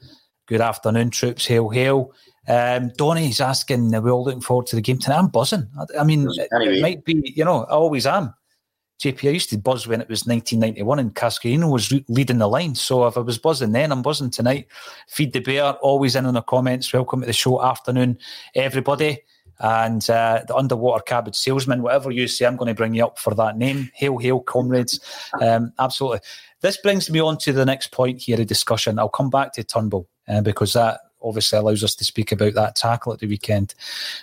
Good afternoon, troops. Hail, hail. Um, Donny's asking, are we all looking forward to the game tonight? I'm buzzing. I, I mean, anyway. it, might be, you know, I always am. JP, I used to buzz when it was 1991 and Cascarino was re- leading the line. So if I was buzzing then, I'm buzzing tonight. Feed the Bear, always in on the comments. Welcome to the show. Afternoon, everybody. And uh, the underwater cabbage salesman, whatever you say, I'm going to bring you up for that name. Hail, hail, comrades. Um, absolutely. This brings me on to the next point here, a discussion. I'll come back to Turnbull uh, because that obviously allows us to speak about that tackle at the weekend.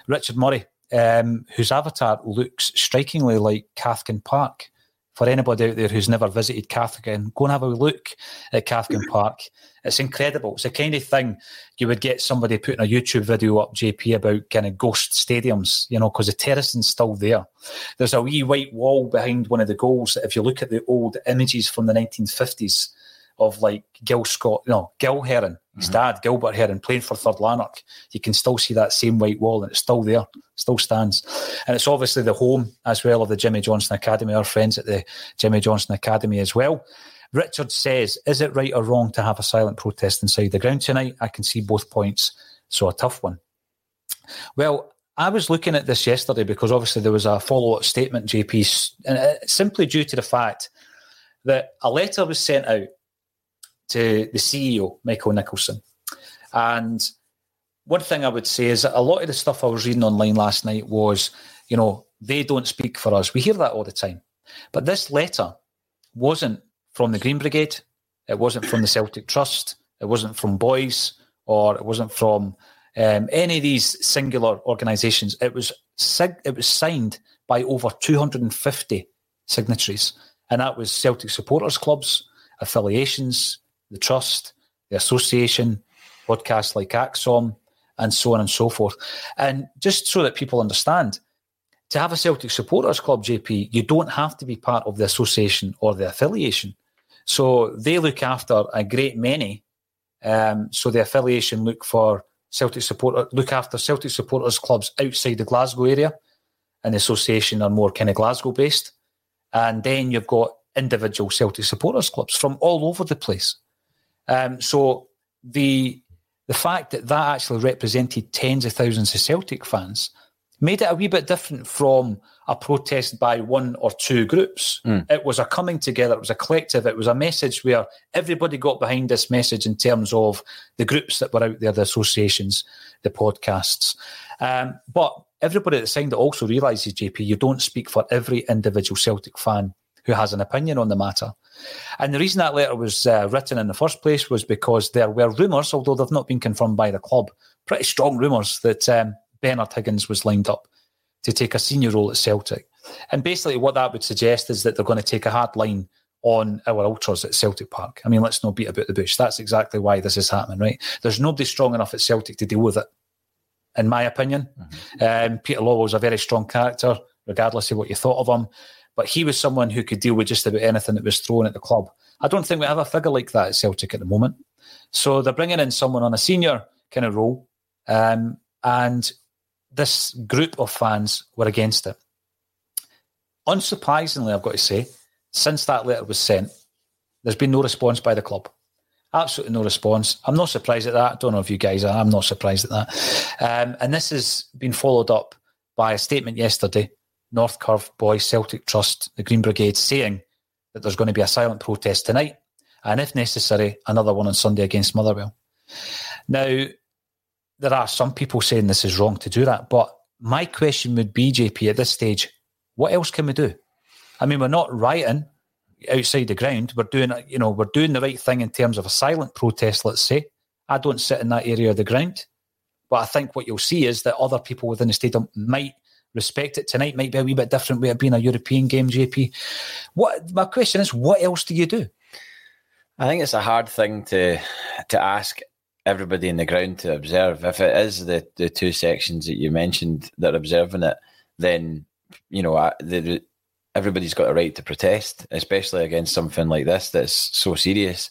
Richard Murray, um, whose avatar looks strikingly like Cathkin Park. For anybody out there who's never visited Cathkin, go and have a look at Cathkin (laughs) Park. It's incredible. It's the kind of thing you would get somebody putting a YouTube video up, JP, about kind of ghost stadiums, you know, because the terracing's still there. There's a wee white wall behind one of the goals. If you look at the old images from the 1950s, of like Gil Scott, no, Gil Heron, his mm-hmm. dad, Gilbert Heron, playing for Third Lanark. You can still see that same white wall and it's still there, still stands. And it's obviously the home as well of the Jimmy Johnstone Academy, our friends at the Jimmy Johnstone Academy as well. Richard says, Is it right or wrong to have a silent protest inside the ground tonight? I can see both points. So a tough one. Well, I was looking at this yesterday because obviously there was a follow up statement, JP, and uh, simply due to the fact that a letter was sent out to the CEO, Michael Nicholson. And one thing I would say is that a lot of the stuff I was reading online last night was, you know, they don't speak for us. We hear that all the time. But this letter wasn't from the Green Brigade, it wasn't from the Celtic Trust, it wasn't from Boys, or it wasn't from um, any of these singular organisations. It was sig- it was signed by over 250 signatories, and that was Celtic supporters clubs, affiliations, the trust, the association, podcasts like ACSOM, and so on and so forth. And just so that people understand, to have a Celtic supporters club, JP, you don't have to be part of the association or the affiliation. So they look after a great many. Um, so the affiliation look for Celtic supporter look after Celtic supporters clubs outside the Glasgow area, and the association are more kind of Glasgow based. And then you've got individual Celtic supporters clubs from all over the place. Um, so the the fact that that actually represented tens of thousands of Celtic fans made it a wee bit different from a protest by one or two groups. Mm. It was a coming together, it was a collective, it was a message where everybody got behind this message in terms of the groups that were out there, the associations, the podcasts. Um, but everybody that signed it also realises, JP, you don't speak for every individual Celtic fan who has an opinion on the matter. And the reason that letter was uh, written in the first place was because there were rumours, although they've not been confirmed by the club, pretty strong rumours that um, Bernard Higgins was lined up to take a senior role at Celtic. And basically, what that would suggest is that they're going to take a hard line on our ultras at Celtic Park. I mean, let's not beat about the bush. That's exactly why this is happening, right? There's nobody strong enough at Celtic to deal with it, in my opinion. Mm-hmm. Um, Peter Lawwell was a very strong character, regardless of what you thought of him. But he was someone who could deal with just about anything that was thrown at the club. I don't think we have a figure like that at Celtic at the moment. So they're bringing in someone on a senior kind of role. Um, and this group of fans were against it. Unsurprisingly, I've got to say, since that letter was sent, there's been no response by the club. Absolutely no response. I'm not surprised at that. I don't know if you guys are. I'm not surprised at that. Um, and this has been followed up by a statement yesterday North Curve Boys Celtic Trust, the Green Brigade, saying that there's going to be a silent protest tonight, and if necessary, another one on Sunday against Motherwell. Now, there are some people saying this is wrong to do that, but my question would be, JP, at this stage, what else can we do? I mean, we're not rioting outside the ground. We're doing, you know, we're doing the right thing in terms of a silent protest. Let's say I don't sit in that area of the ground, but I think what you'll see is that other people within the stadium might respect it tonight. Might be a wee bit different way of being a European game. JP, what my question is, what else do you do? I think it's a hard thing to to ask everybody in the ground to observe. If it is the, the two sections that you mentioned that are observing it, then you know the, everybody's got a right to protest, especially against something like this that's so serious.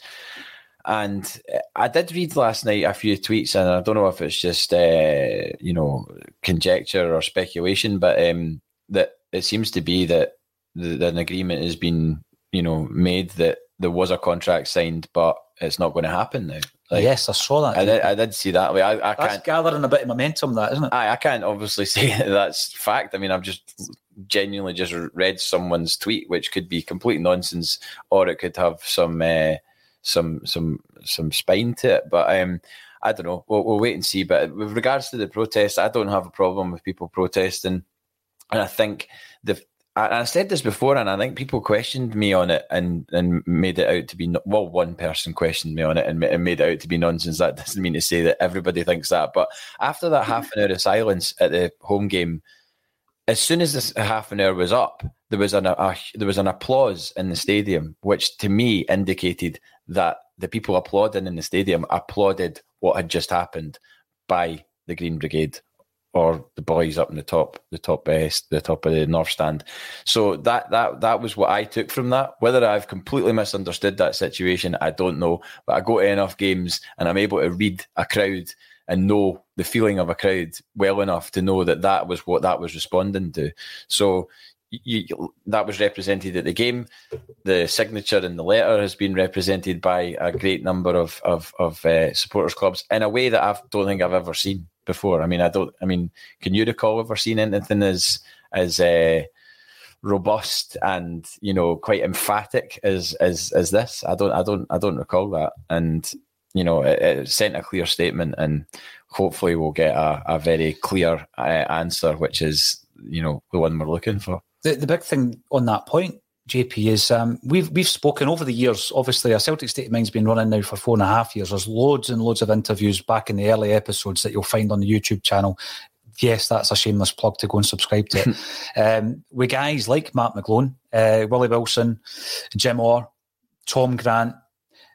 And I did read last night a few tweets, and I don't know if it's just uh, you know conjecture or speculation, but um, that it seems to be that, the, that an agreement has been you know made that there was a contract signed, but it's not going to happen now. Like, yes, I saw that. I did, I did see that. I, I that's can't, gathering a bit of momentum, that isn't it? I, I can't obviously (laughs) say that that's fact. I mean, I've just genuinely just read someone's tweet, which could be complete nonsense, or it could have some uh, some some some spine to it. But um, I don't know. We'll, we'll wait and see. But with regards to the protest, I don't have a problem with people protesting, and I think the I, said this before, and I think people questioned me on it and, and made it out to be well. One person questioned me on it and, and made it out to be nonsense. That (laughs) doesn't mean to say that everybody thinks that. But after that half an hour of silence at the home game, as soon as this half an hour was up, there was an a, there was an applause in the stadium, which to me indicated that the people applauding in the stadium applauded what had just happened by the Green Brigade or the boys up in the top, the top best, the top of the north stand. So that that that was what I took from that. Whether I've completely misunderstood that situation, I don't know. But I go to enough games and I'm able to read a crowd and know the feeling of a crowd well enough to know that that was what that was responding to. So you, that was represented at the game. The signature in the letter has been represented by a great number of of, of uh, supporters clubs in a way that I don't think I've ever seen before. I mean, I don't. I mean, can you recall ever seen anything as as uh, robust and you know quite emphatic as as as this? I don't. I don't. I don't recall that. And you know, it, it sent a clear statement, and hopefully we'll get a, a very clear uh, answer, which is you know the one we're looking for. The, the big thing on that point, JP, is um, we've we've spoken over the years. Obviously, a Celtic State of Mind's been running now for four and a half years. There's loads and loads of interviews back in the early episodes that you'll find on the YouTube channel. Yes, that's a shameless plug to go and subscribe to it. (laughs) um, with guys like Matt McGlone, uh, Willie Wilson, Jim Orr, Tom Grant,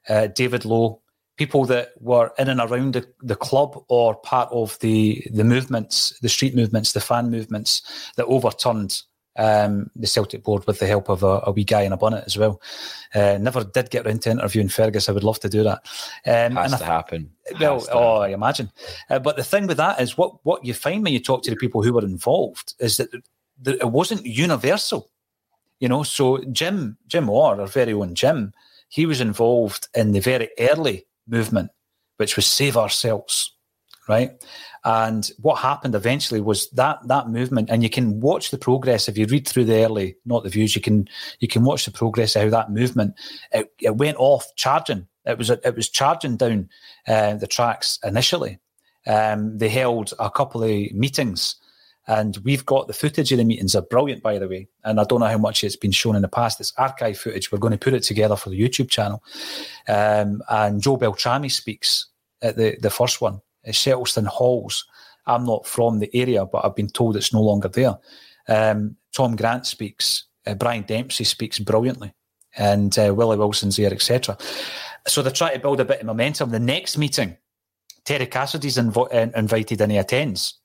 uh, David Lowe, people that were in and around the, the club or part of the the movements, the street movements, the fan movements that overturned um, the Celtic board with the help of a, a wee guy in a bonnet as well. Uh, never did get around to interviewing Fergus. I would love to do that. Um, Has and to I, happen. Well, to oh, happen. I imagine. Uh, but the thing with that is, what what you find when you talk to the people who were involved is that, that it wasn't universal. You know, so Jim Jim Orr, our very own Jim, he was involved in the very early movement, which was Save Ourselves right? And what happened eventually was that that movement, and you can watch the progress if you read through the early, not the views. You can you can watch the progress of how that movement it, it went off charging. It was it was charging down uh, the tracks initially. Um, they held a couple of meetings, and we've got the footage of the meetings. Are brilliant, by the way. And I don't know how much it's been shown in the past. It's archive footage. We're going to put it together for the YouTube channel. Um, and Joe Beltrami speaks at the the first one Shettleston Halls. I'm not from the area, but I've been told it's no longer there. Um, Tom Grant speaks. Uh, Brian Dempsey speaks brilliantly, and uh, Willie Wilson's there, etc. So they're trying to build a bit of momentum. The next meeting, Terry Cassidy's inv- uh, invited and he attends.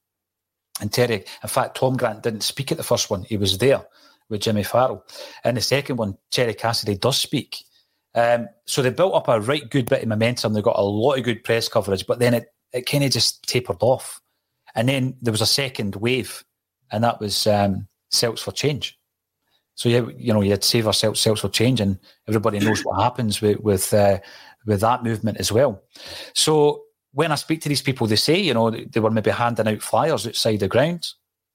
And Terry, in fact, Tom Grant didn't speak at the first one. He was there with Jimmy Farrell. And the second one, Terry Cassidy does speak. Um, so they built up a right good bit of momentum. They got a lot of good press coverage, but then it it kind of just tapered off. And then there was a second wave, and that was um, Celts for Change. So yeah, you know, you had Save Ourselves, Celts for Change, and everybody knows what happens with with uh, with that movement as well. So when I speak to these people, they say, you know, they were maybe handing out flyers outside the ground.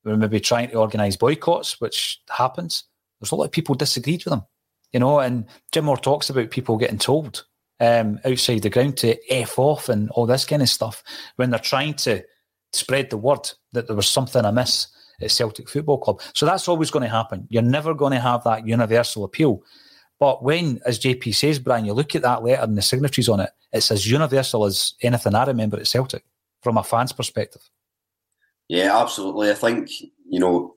They were maybe trying to organise boycotts, which happens. There's a lot of people disagreed with them, you know. And Jim Moore talks about people getting told um, outside the ground to F off and all this kind of stuff when they're trying to spread the word that there was something amiss at Celtic Football Club. So that's always going to happen. You're never going to have that universal appeal. But when, as JP says, Brian, you look at that letter and the signatories on it, it's as universal as anything I remember at Celtic from a fan's perspective. Yeah, absolutely. I think, you know,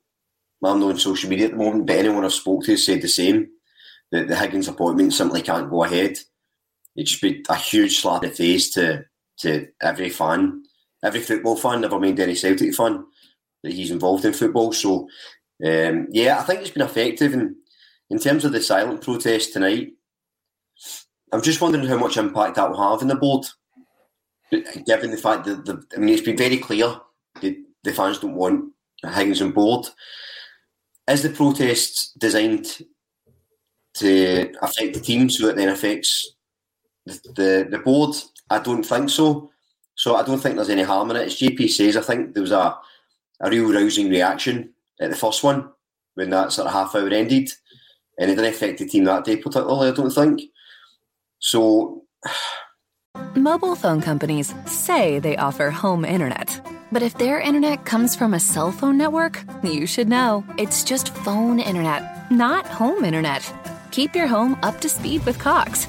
I'm not on social media at the moment, but anyone I've spoke to said the same, that the Higgins appointment simply can't go ahead it just be a huge slap in the face to to every fan, every football fan, never mind any Celtic fan, that he's involved in football. So, um, yeah, I think it's been effective. And in terms of the silent protest tonight, I'm just wondering how much impact that will have on the board, given the fact that the, I mean, it's been very clear that the fans don't want Higgins on board. Is the protest designed to affect the team so it then affects the the board, I don't think so. So I don't think there's any harm in it. As JP says, I think there was a, a real rousing reaction at the first one when that sort of half hour ended. And it didn't affect the team that day particularly, I don't think. So (sighs) Mobile phone companies say they offer home internet. But if their internet comes from a cell phone network, you should know. It's just phone internet, not home internet. Keep your home up to speed with Cox.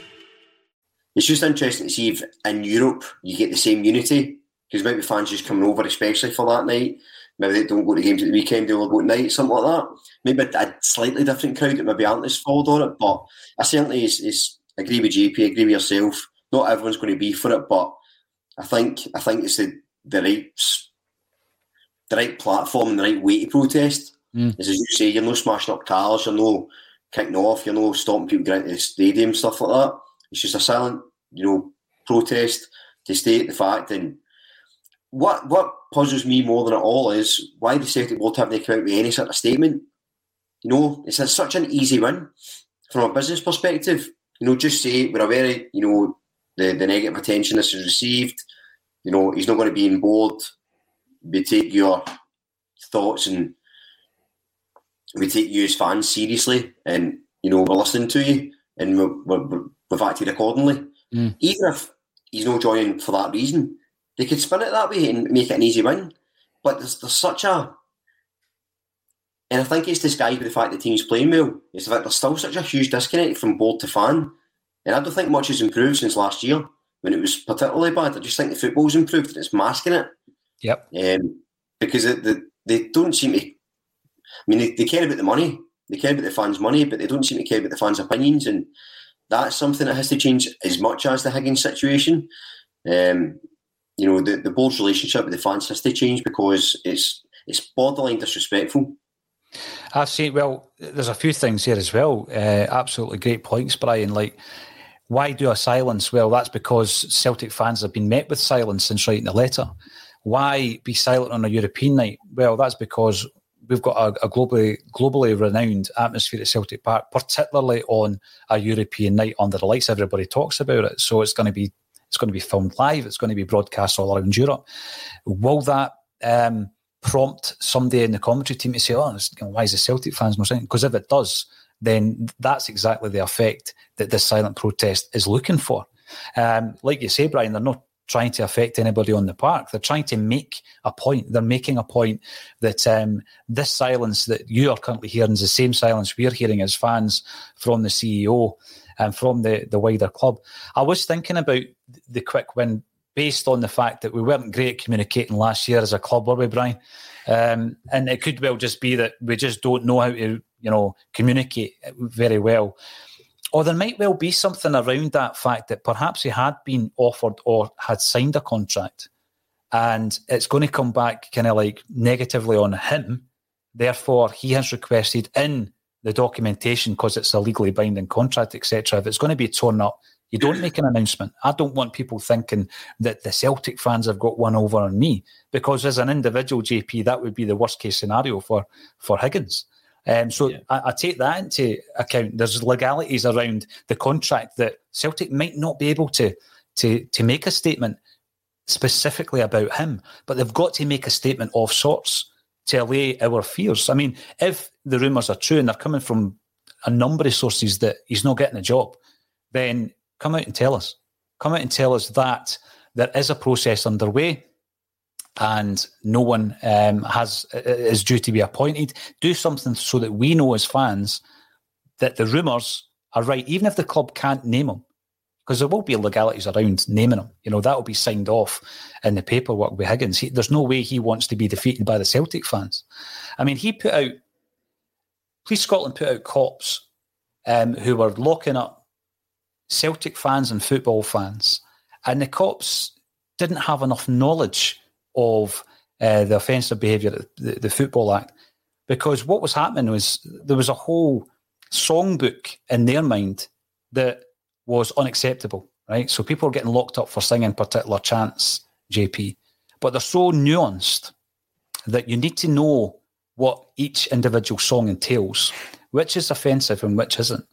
It's just interesting to see if in Europe you get the same unity because maybe fans just coming over, especially for that night maybe they don't go to games at the weekend, they'll go at night, something like that. Maybe a, a slightly different crowd that maybe aren't as followed on it, but I certainly is, is agree with JP, agree with yourself. Not everyone's going to be for it, but I think I think it's the, the right the right platform and the right way to protest. Mm. As you say, you're no smashing up cars, you're no kicking off, you're no stopping people getting to the stadium, stuff like that. It's just a silent, you know, protest to state the fact and what what puzzles me more than it all is why the Celtic board haven't come out with any sort of statement. You know, it's a, such an easy win from a business perspective. You know, just say we're aware of, you know, the, the negative attention this has received. You know, he's not going to be on board. We take your thoughts and we take you as fans seriously and, you know, we're listening to you and we're, we're, we've acted accordingly. Mm. Even if he's not joining for that reason, they could spin it that way and make it an easy win. But there's, there's such a. And I think it's disguised by the fact the team's playing well. It's the fact there's still such a huge disconnect from board to fan. And I don't think much has improved since last year. when it was particularly bad. I just think the football's improved and it's masking it. Yep. Um, because it, the, they don't seem to. I mean, they, they care about the money. They care about the fans' money, but they don't seem to care about the fans' opinions, and that's something that has to change as much as the Higgins situation. Um, you know, the, the board's relationship with the fans has to change because it's it's borderline disrespectful. I've seen. Well, there's a few things here as well. Uh, absolutely great points, Brian. Like, why do a silence? Well, that's because Celtic fans have been met with silence since writing the letter. Why be silent on a European night? Well, that's because we've got a, a, globally globally renowned atmosphere at Celtic Park, particularly on a European night under the lights. Everybody talks about it, so it's going to be it's going to be filmed live. It's going to be broadcast all around Europe. Will that um, prompt somebody in the commentary team to say, "Oh, why is the Celtic fans not saying?" Because if it does, then that's exactly the effect that this silent protest is looking for. Um, like you say, Brian, they're not trying to affect anybody on the park. They're trying to make a point. They're making a point that um, this silence that you are currently hearing is the same silence we're hearing as fans from the CEO and from the, the wider club. I was thinking about the quick win based on the fact that we weren't great at communicating last year as a club, were we, Brian? Um, and it could well just be that we just don't know how to, you know, communicate very well. Or there might well be something around that fact that perhaps he had been offered or had signed a contract and it's going to come back kind of like negatively on him. Therefore, he has requested in the documentation because it's a legally binding contract, etc. If it's going to be torn up, you don't make an announcement. I don't want people thinking that the Celtic fans have got one over on me because as an individual JP, that would be the worst case scenario for for Higgins. Um, so yeah. I, I, take that into account. There's legalities around the contract that Celtic might not be able to to to make a statement specifically about him, but they've got to make a statement of sorts to allay our fears. I mean, if the rumours are true and they're coming from a number of sources that he's not getting a job, then come out and tell us. Come out and tell us that there is a process underway and no one um, has is due to be appointed. Do something so that we know as fans that the rumours are right, even if the club can't name them, because there will be legalities around naming them. You know that will be signed off in the paperwork with Higgins. He, there's no way he wants to be defeated by the Celtic fans. I mean, he put out, Police Scotland put out cops um, who were locking up Celtic fans and football fans, and the cops didn't have enough knowledge of uh, the offensive behaviour, the, the Football Act, because what was happening was there was a whole songbook in their mind that was unacceptable, right? So people were getting locked up for singing particular chants, JP, but they're so nuanced that you need to know what each individual song entails, which is offensive and which isn't,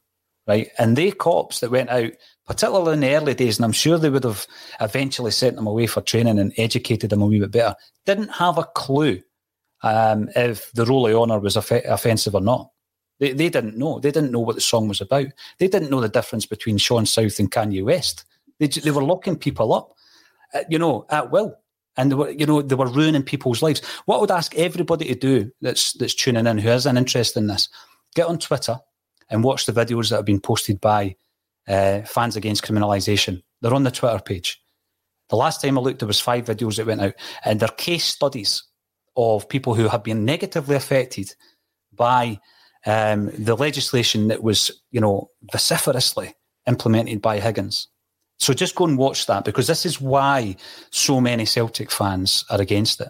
right? And they cops that went out particularly in the early days, and I'm sure they would have eventually sent them away for training and educated them a wee bit better, didn't have a clue um, if the roll of honour was off- offensive or not. They, they didn't know. They didn't know what the song was about. They didn't know the difference between Sean South and Kanye West. They, they were locking people up, uh, you know, at will. And they were, you know, they were ruining people's lives. What I would ask everybody to do that's that's tuning in, who has an interest in this, get on Twitter and watch the videos that have been posted by uh, fans against criminalisation. They're on the Twitter page. The last time I looked, there was five videos that went out, and they're case studies of people who have been negatively affected by um, the legislation that was, you know, vociferously implemented by Higgins. So just go and watch that because this is why so many Celtic fans are against it.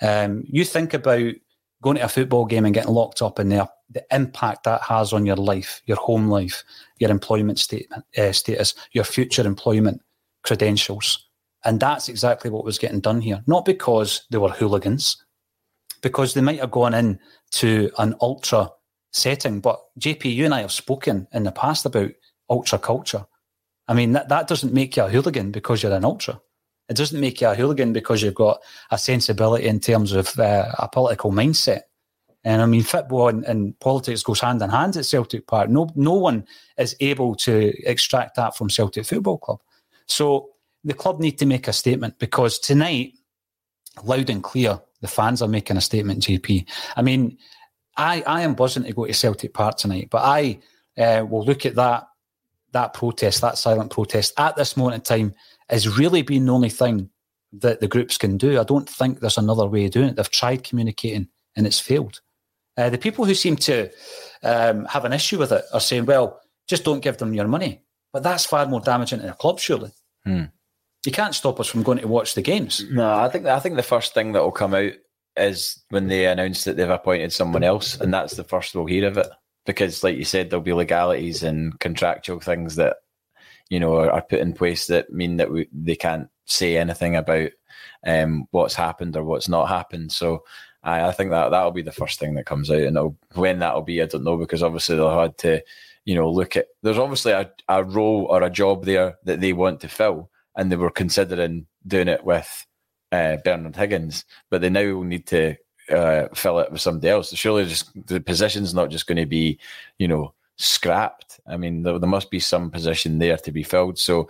Um, you think about going to a football game and getting locked up in there, the impact that has on your life, your home life, your employment statement, uh, status, your future employment credentials. And that's exactly what was getting done here. Not because they were hooligans, because they might have gone in to an ultra setting. But JP, you and I have spoken in the past about ultra culture. I mean, that, that doesn't make you a hooligan because you're an ultra. It doesn't make you a hooligan because you've got a sensibility in terms of uh, a political mindset. And I mean, football and, and, politics goes hand in hand at Celtic Park. No, no one is able to extract that from Celtic Football Club. So the club need to make a statement because tonight, loud and clear, the fans are making a statement. JP, I mean, I I am buzzing to go to Celtic Park tonight, but I uh, will look at that that protest, that silent protest at this moment in time, is really being the only thing that the groups can do. I don't think there's another way of doing it. They've tried communicating and it's failed. Uh, the people who seem to um, have an issue with it are saying, well, just don't give them your money. But that's far more damaging to the club, surely. Hmm. You can't stop us from going to watch the games. No, I think I think the first thing that will come out is when they announce that they've appointed someone else, and that's the first we'll hear of it. Because, like you said, there'll be legalities and contractual things that you know are, are put in place that mean that we, they can't say anything about um, what's happened or what's not happened. So I, I think that that'll be the first thing that comes out, and when that'll be, I don't know, because obviously they'll have to, you know, look at. There's obviously a, a role or a job there that they want to fill, and they were considering doing it with uh, Bernard Higgins, but they now need to uh, fill it with somebody else. Surely, just the position's not just going to be, you know, scrapped. I mean, there, there, must be some position there to be filled. So,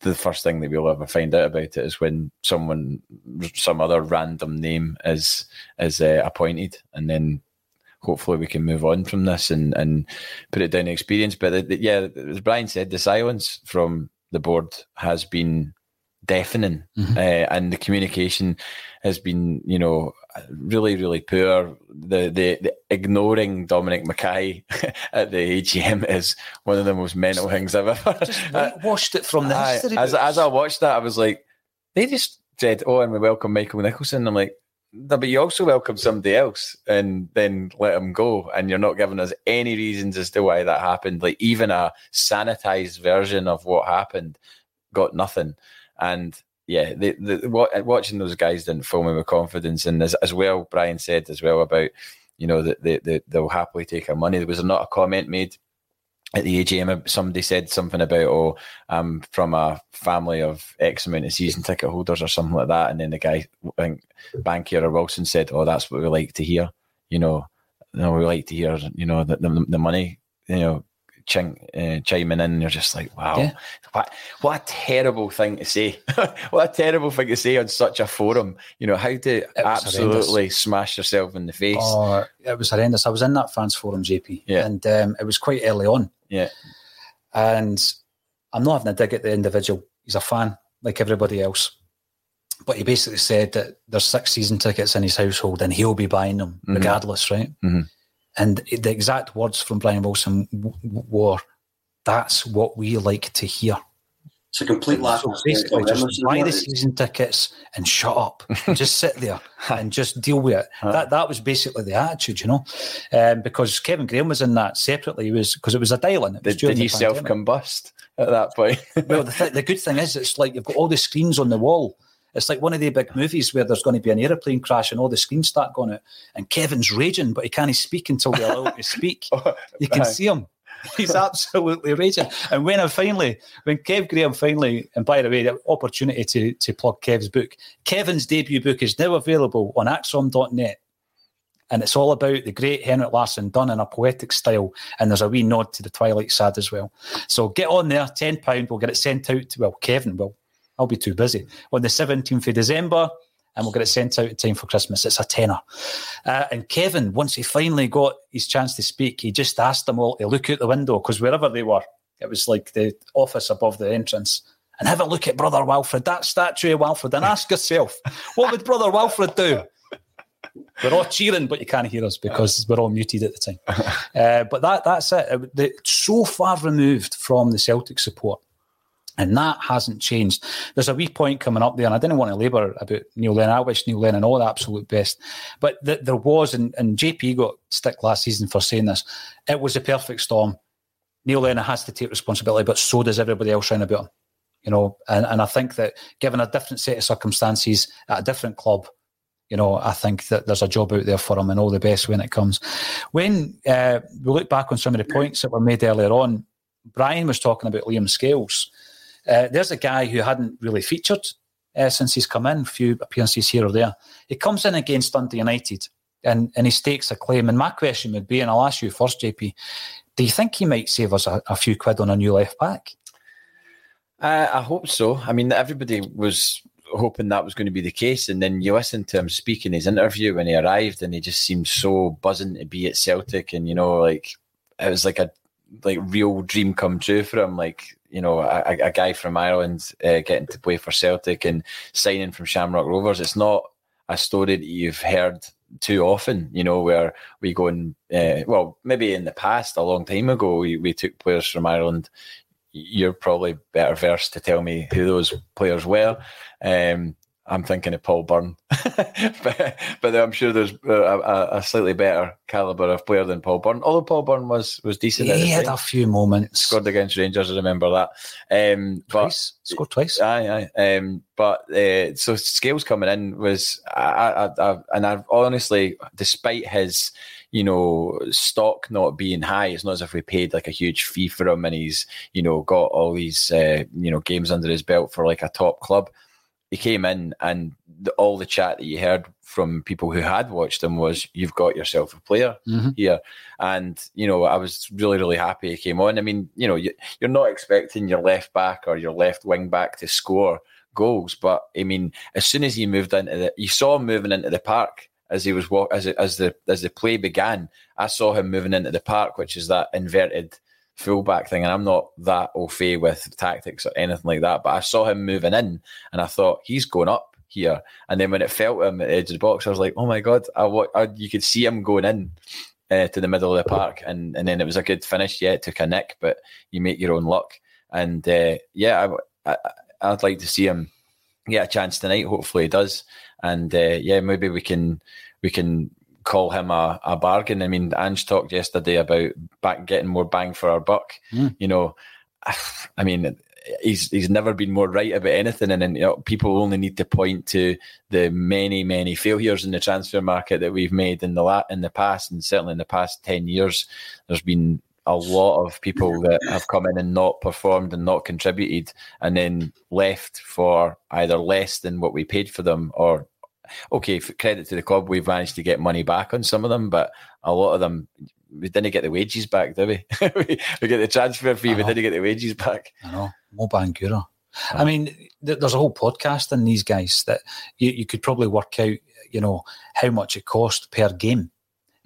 the first thing that we'll ever find out about it is when someone, some other random name is is uh, appointed, and then hopefully we can move on from this and and put it down to experience. But the, the, yeah, as Brian said, the silence from the board has been deafening, mm-hmm. uh, and the communication has been, you know, really, really poor. The the, the ignoring Dominic Mackay (laughs) at the AGM is one of the most mental things I've ever. Just watched it from the I, history. As, as I watched that, I was like, they just said, "Oh, and we welcome Michael Nicholson." I'm like, no, but you also welcome somebody else and then let him go, and you're not giving us any reasons as to why that happened. Like even a sanitized version of what happened got nothing, and yeah, the, the, watching those guys didn't fill me with confidence, and as, as well, Brian said as well about you know that they, they they'll happily take our money. There was not a comment made at the AGM, somebody said something about, oh, I'm from a family of X amount of season ticket holders or something like that. And then the guy, I think Bankier or Wilson said, oh, that's what we like to hear. You know, you know we like to hear, you know, the, the, the money, you know, ching, uh, chiming in. You're just like, wow, yeah. what, what a terrible thing to say. (laughs) what a terrible thing to say on such a forum. You know, how to absolutely horrendous. smash yourself in the face. Oh, it was horrendous. I was in that fans forum, JP. Yeah. And um, it was quite early on. Yeah. And I'm not having a dig at the individual. He's a fan like everybody else. But he basically said that there's six season tickets in his household and he'll be buying them mm-hmm. regardless, right? Mm-hmm. And the exact words from Brian Wilson were, that's what we like to hear. It's a complete lack so basically just buy the season tickets and shut up and (laughs) just sit there and just deal with it. That that was basically the attitude, you know, um, because Kevin Graham was in that separately. He was because it was a dial-in. Did, did he self combust at that point? well, the, th- the good thing is, it's like you've got all the screens on the wall. It's like one of the big movies where there's going to be an aeroplane crash and all the screens start going out, and Kevin's raging, but he can't speak until we allow him to speak. (laughs) Oh, you can see him. He's absolutely raging. And when I finally, when Kev Graham finally, and by the way, the opportunity to, to plug Kev's book, Kevin's debut book is now available on ACSOM.net. And it's all about the great Henrik Larsson done in a poetic style. And there's a wee nod to the Twilight Sad as well. So get on there, £10. We'll get it sent out to, well, Kevin will. I'll be too busy. On the 17th of December, and we'll get it sent out in time for Christmas. It's a tenner. Uh, and Kevin, once he finally got his chance to speak, he just asked them all to look out the window because wherever they were, it was like the office above the entrance. And have a look at Brother Walfred, that statue of Walfred, and ask yourself, (laughs) what would Brother Walfred do? We're all cheering, but you can't hear us because we're all muted at the time. (laughs) Uh, but that that's it. So far removed from the Celtic support and that hasn't changed. There's a wee point coming up there, and I didn't want to labour about Neil Lennon. I wish Neil Lennon all the absolute best. But th- there was, and, and JP got stick last season for saying this, it was a perfect storm. Neil Lennon has to take responsibility, but so does everybody else around about him. You know, and, and I think that given a different set of circumstances at a different club, you know, I think that there's a job out there for him and all the best when it comes. When uh, we look back on some of the points that were made earlier on, Brian was talking about Liam Scales uh, there's a guy who hadn't really featured uh, since he's come in, a few appearances here or there. He comes in against Dundee United and, and he stakes a claim. And my question would be, and I'll ask you first, JP, do you think he might save us a, a few quid on a new left back? Uh, I hope so. I mean, everybody was hoping that was going to be the case. And then you listen to him speak in his interview when he arrived, and he just seemed so buzzing to be at Celtic. And, you know, like, it was like a like real dream come true for him. Like you know, a, a guy from Ireland uh, getting to play for Celtic and signing from Shamrock Rovers. It's not a story that you've heard too often, you know, where we go and, uh, well, maybe in the past, a long time ago, we, we took players from Ireland. You're probably better versed to tell me who those players were. Um, I'm thinking of Paul Byrne, (laughs) but, but, I'm sure there's a, a, slightly better caliber of player than Paul Byrne. Although Paul Byrne was was decent. he had a few moments. Scored against Rangers, I remember that. Um, twice, but, scored twice. Aye, aye. Um, but uh, so Scales coming in was, I, I, I, and I honestly, despite his you know, stock not being high. It's not as if we paid like a huge fee for him and he's, you know, got all these, uh, you know, games under his belt for like a top club he came in and the, all the chat that you heard from people who had watched him was you've got yourself a player mm-hmm. here. And you know i was really really happy he came on. I mean you know you, you're not expecting your left back or your left wing back to score goals but i mean as soon as he moved into the you saw him moving into the park as he was walk as as the as the play began. I saw him moving into the park which is that inverted fullback thing, and I'm not that au fait with tactics or anything like that. But I saw him moving in, and I thought he's going up here. And then when it felt him at the edge of the box, I was like, oh my god! I, I you could see him going in uh, to the middle of the park, and and then it was a good finish. Yeah, it took a nick, but you make your own luck. And uh, yeah, I, I would like to see him get a chance tonight. Hopefully, he does. And uh, yeah, maybe we can we can call him a, a bargain. I mean, Ange talked yesterday about back getting more bang for our buck. Mm. You know, (sighs) I mean, he's he's never been more right about anything, and, and you know, people only need to point to the many many failures in the transfer market that we've made in the la- in the past, and certainly in the past ten years, there's been a lot of people that have come in and not performed and not contributed and then left for either less than what we paid for them or okay, credit to the club, we've managed to get money back on some of them, but a lot of them we didn't get the wages back, did we? (laughs) we get the transfer fee, we didn't get the wages back. I know, Mo Bangura. I mean, there's a whole podcast in these guys that you, you could probably work out, you know, how much it cost per game.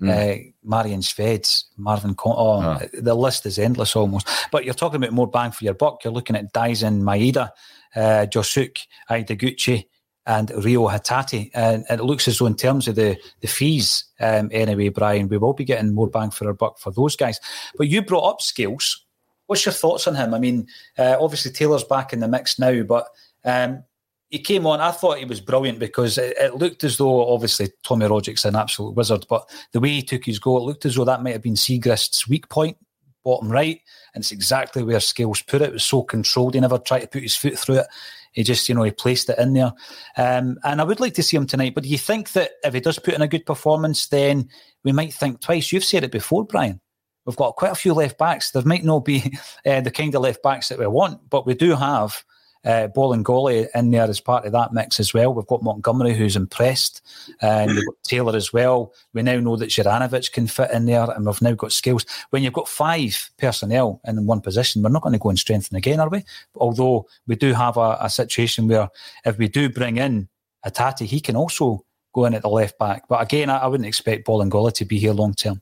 Mm. Uh, Marian Shveds, Marvin Con- oh, oh, the list is endless almost. But you're talking about more bang for your buck. You're looking at Daizen Maeda, uh, Yosuke, Ideguchi, and Rio Hatate. And, it looks as though, in terms of the, the fees, um, anyway, Brian, we will be getting more bang for our buck for those guys. But you brought up Scales. What's your thoughts on him? I mean, uh, obviously, Taylor's back in the mix now, but um, he came on. I thought he was brilliant because it, it, looked as though, obviously, Tommy Rogic's an absolute wizard, but the way he took his goal, it looked as though that might have been Siegrist's weak point, bottom right. And it's exactly where Scales put it. It was so controlled. He never tried to put his foot through it. He just, you know, he placed it in there. Um, and I would like to see him tonight. But do you think that if he does put in a good performance, then we might think twice? You've said it before, Brian. We've got quite a few left backs. There might not be (laughs) uh, the kind of left backs that we want, but we do have uh, Bolingoli in there as part of that mix as well. We've got Montgomery who's impressed, and we've got Taylor as well. We now know that Juranovic can fit in there, and we've now got Scales. When you've got five personnel in one position, we're not going to go and strengthen again, are we? Although we do have a, a situation where if we do bring in Hatate, he can also go in at the left back. But again, I, I wouldn't expect Bolingoli to be here long term.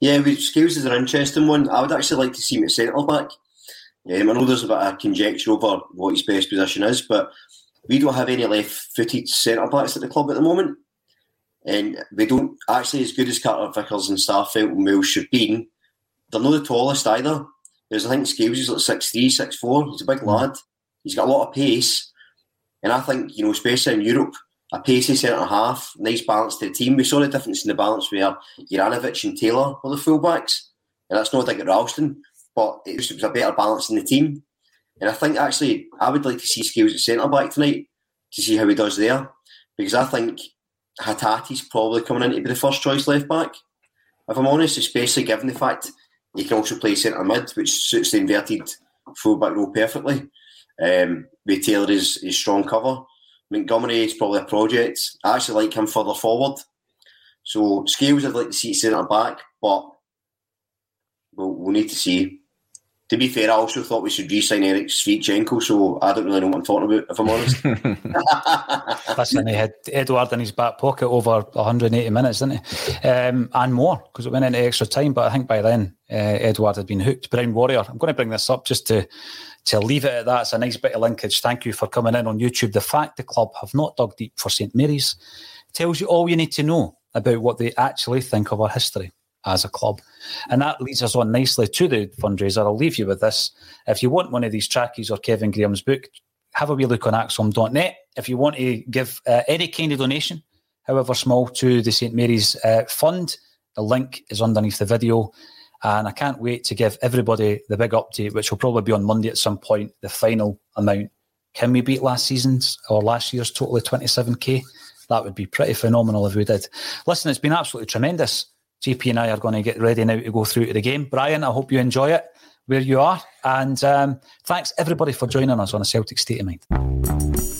Yeah, Scales is an interesting one. I would actually like to see him at centre back. Um, I know there's a bit of conjecture over what his best position is, but we don't have any left-footed centre backs at the club at the moment, and we don't actually as good as Carter Vickers and Starfelt and Mills should be. They're not the tallest either. There's I think Scales is like six three, six four. He's a big lad. He's got a lot of pace, and I think you know, especially in Europe, a pacey centre half, nice balance to the team. We saw the difference in the balance where Juranovic and Taylor were the fullbacks, and that's not like at Ralston but it was, it was a better balance in the team. And I think actually I would like to see Scales at centre back tonight to see how he does there, because I think Hatate's probably coming in to be the first choice left back. If I'm honest, especially given the fact he can also play centre mid, which suits the inverted full back role perfectly. Um, with Taylor is, is strong cover. Montgomery is probably a project. I actually like him further forward. So Scales I'd like to see centre back, but we'll, we'll need to see to be fair, I also thought we should re-sign Erik Sviatchenko, so I don't really know what I'm talking about, if I'm honest. (laughs) (laughs) Listen, he had Edouard in his back pocket over 180 minutes, didn't he? Um, and more, because it went into extra time. But I think by then, uh, Edouard had been hooked. Brown Warrior, I'm going to bring this up just to to leave it at that. It's a nice bit of linkage. Thank you for coming in on YouTube. The fact the club have not dug deep for St Mary's tells you all you need to know about what they actually think of our history as a club. And that leads us on nicely to the fundraiser. I'll leave you with this. If you want one of these trackies or Kevin Graham's book, have a wee look on ACSOM.net. If you want to give uh, any kind of donation, however small, to the St Mary's uh, Fund, the link is underneath the video. And I can't wait to give everybody the big update, which will probably be on Monday at some point, the final amount. Can we beat last season's or last year's total of 27k? That would be pretty phenomenal if we did. Listen, it's been absolutely tremendous. JP and I are going to get ready now to go through to the game. Brian, I hope you enjoy it where you are. And um, thanks everybody for joining us on a Celtic State of Mind.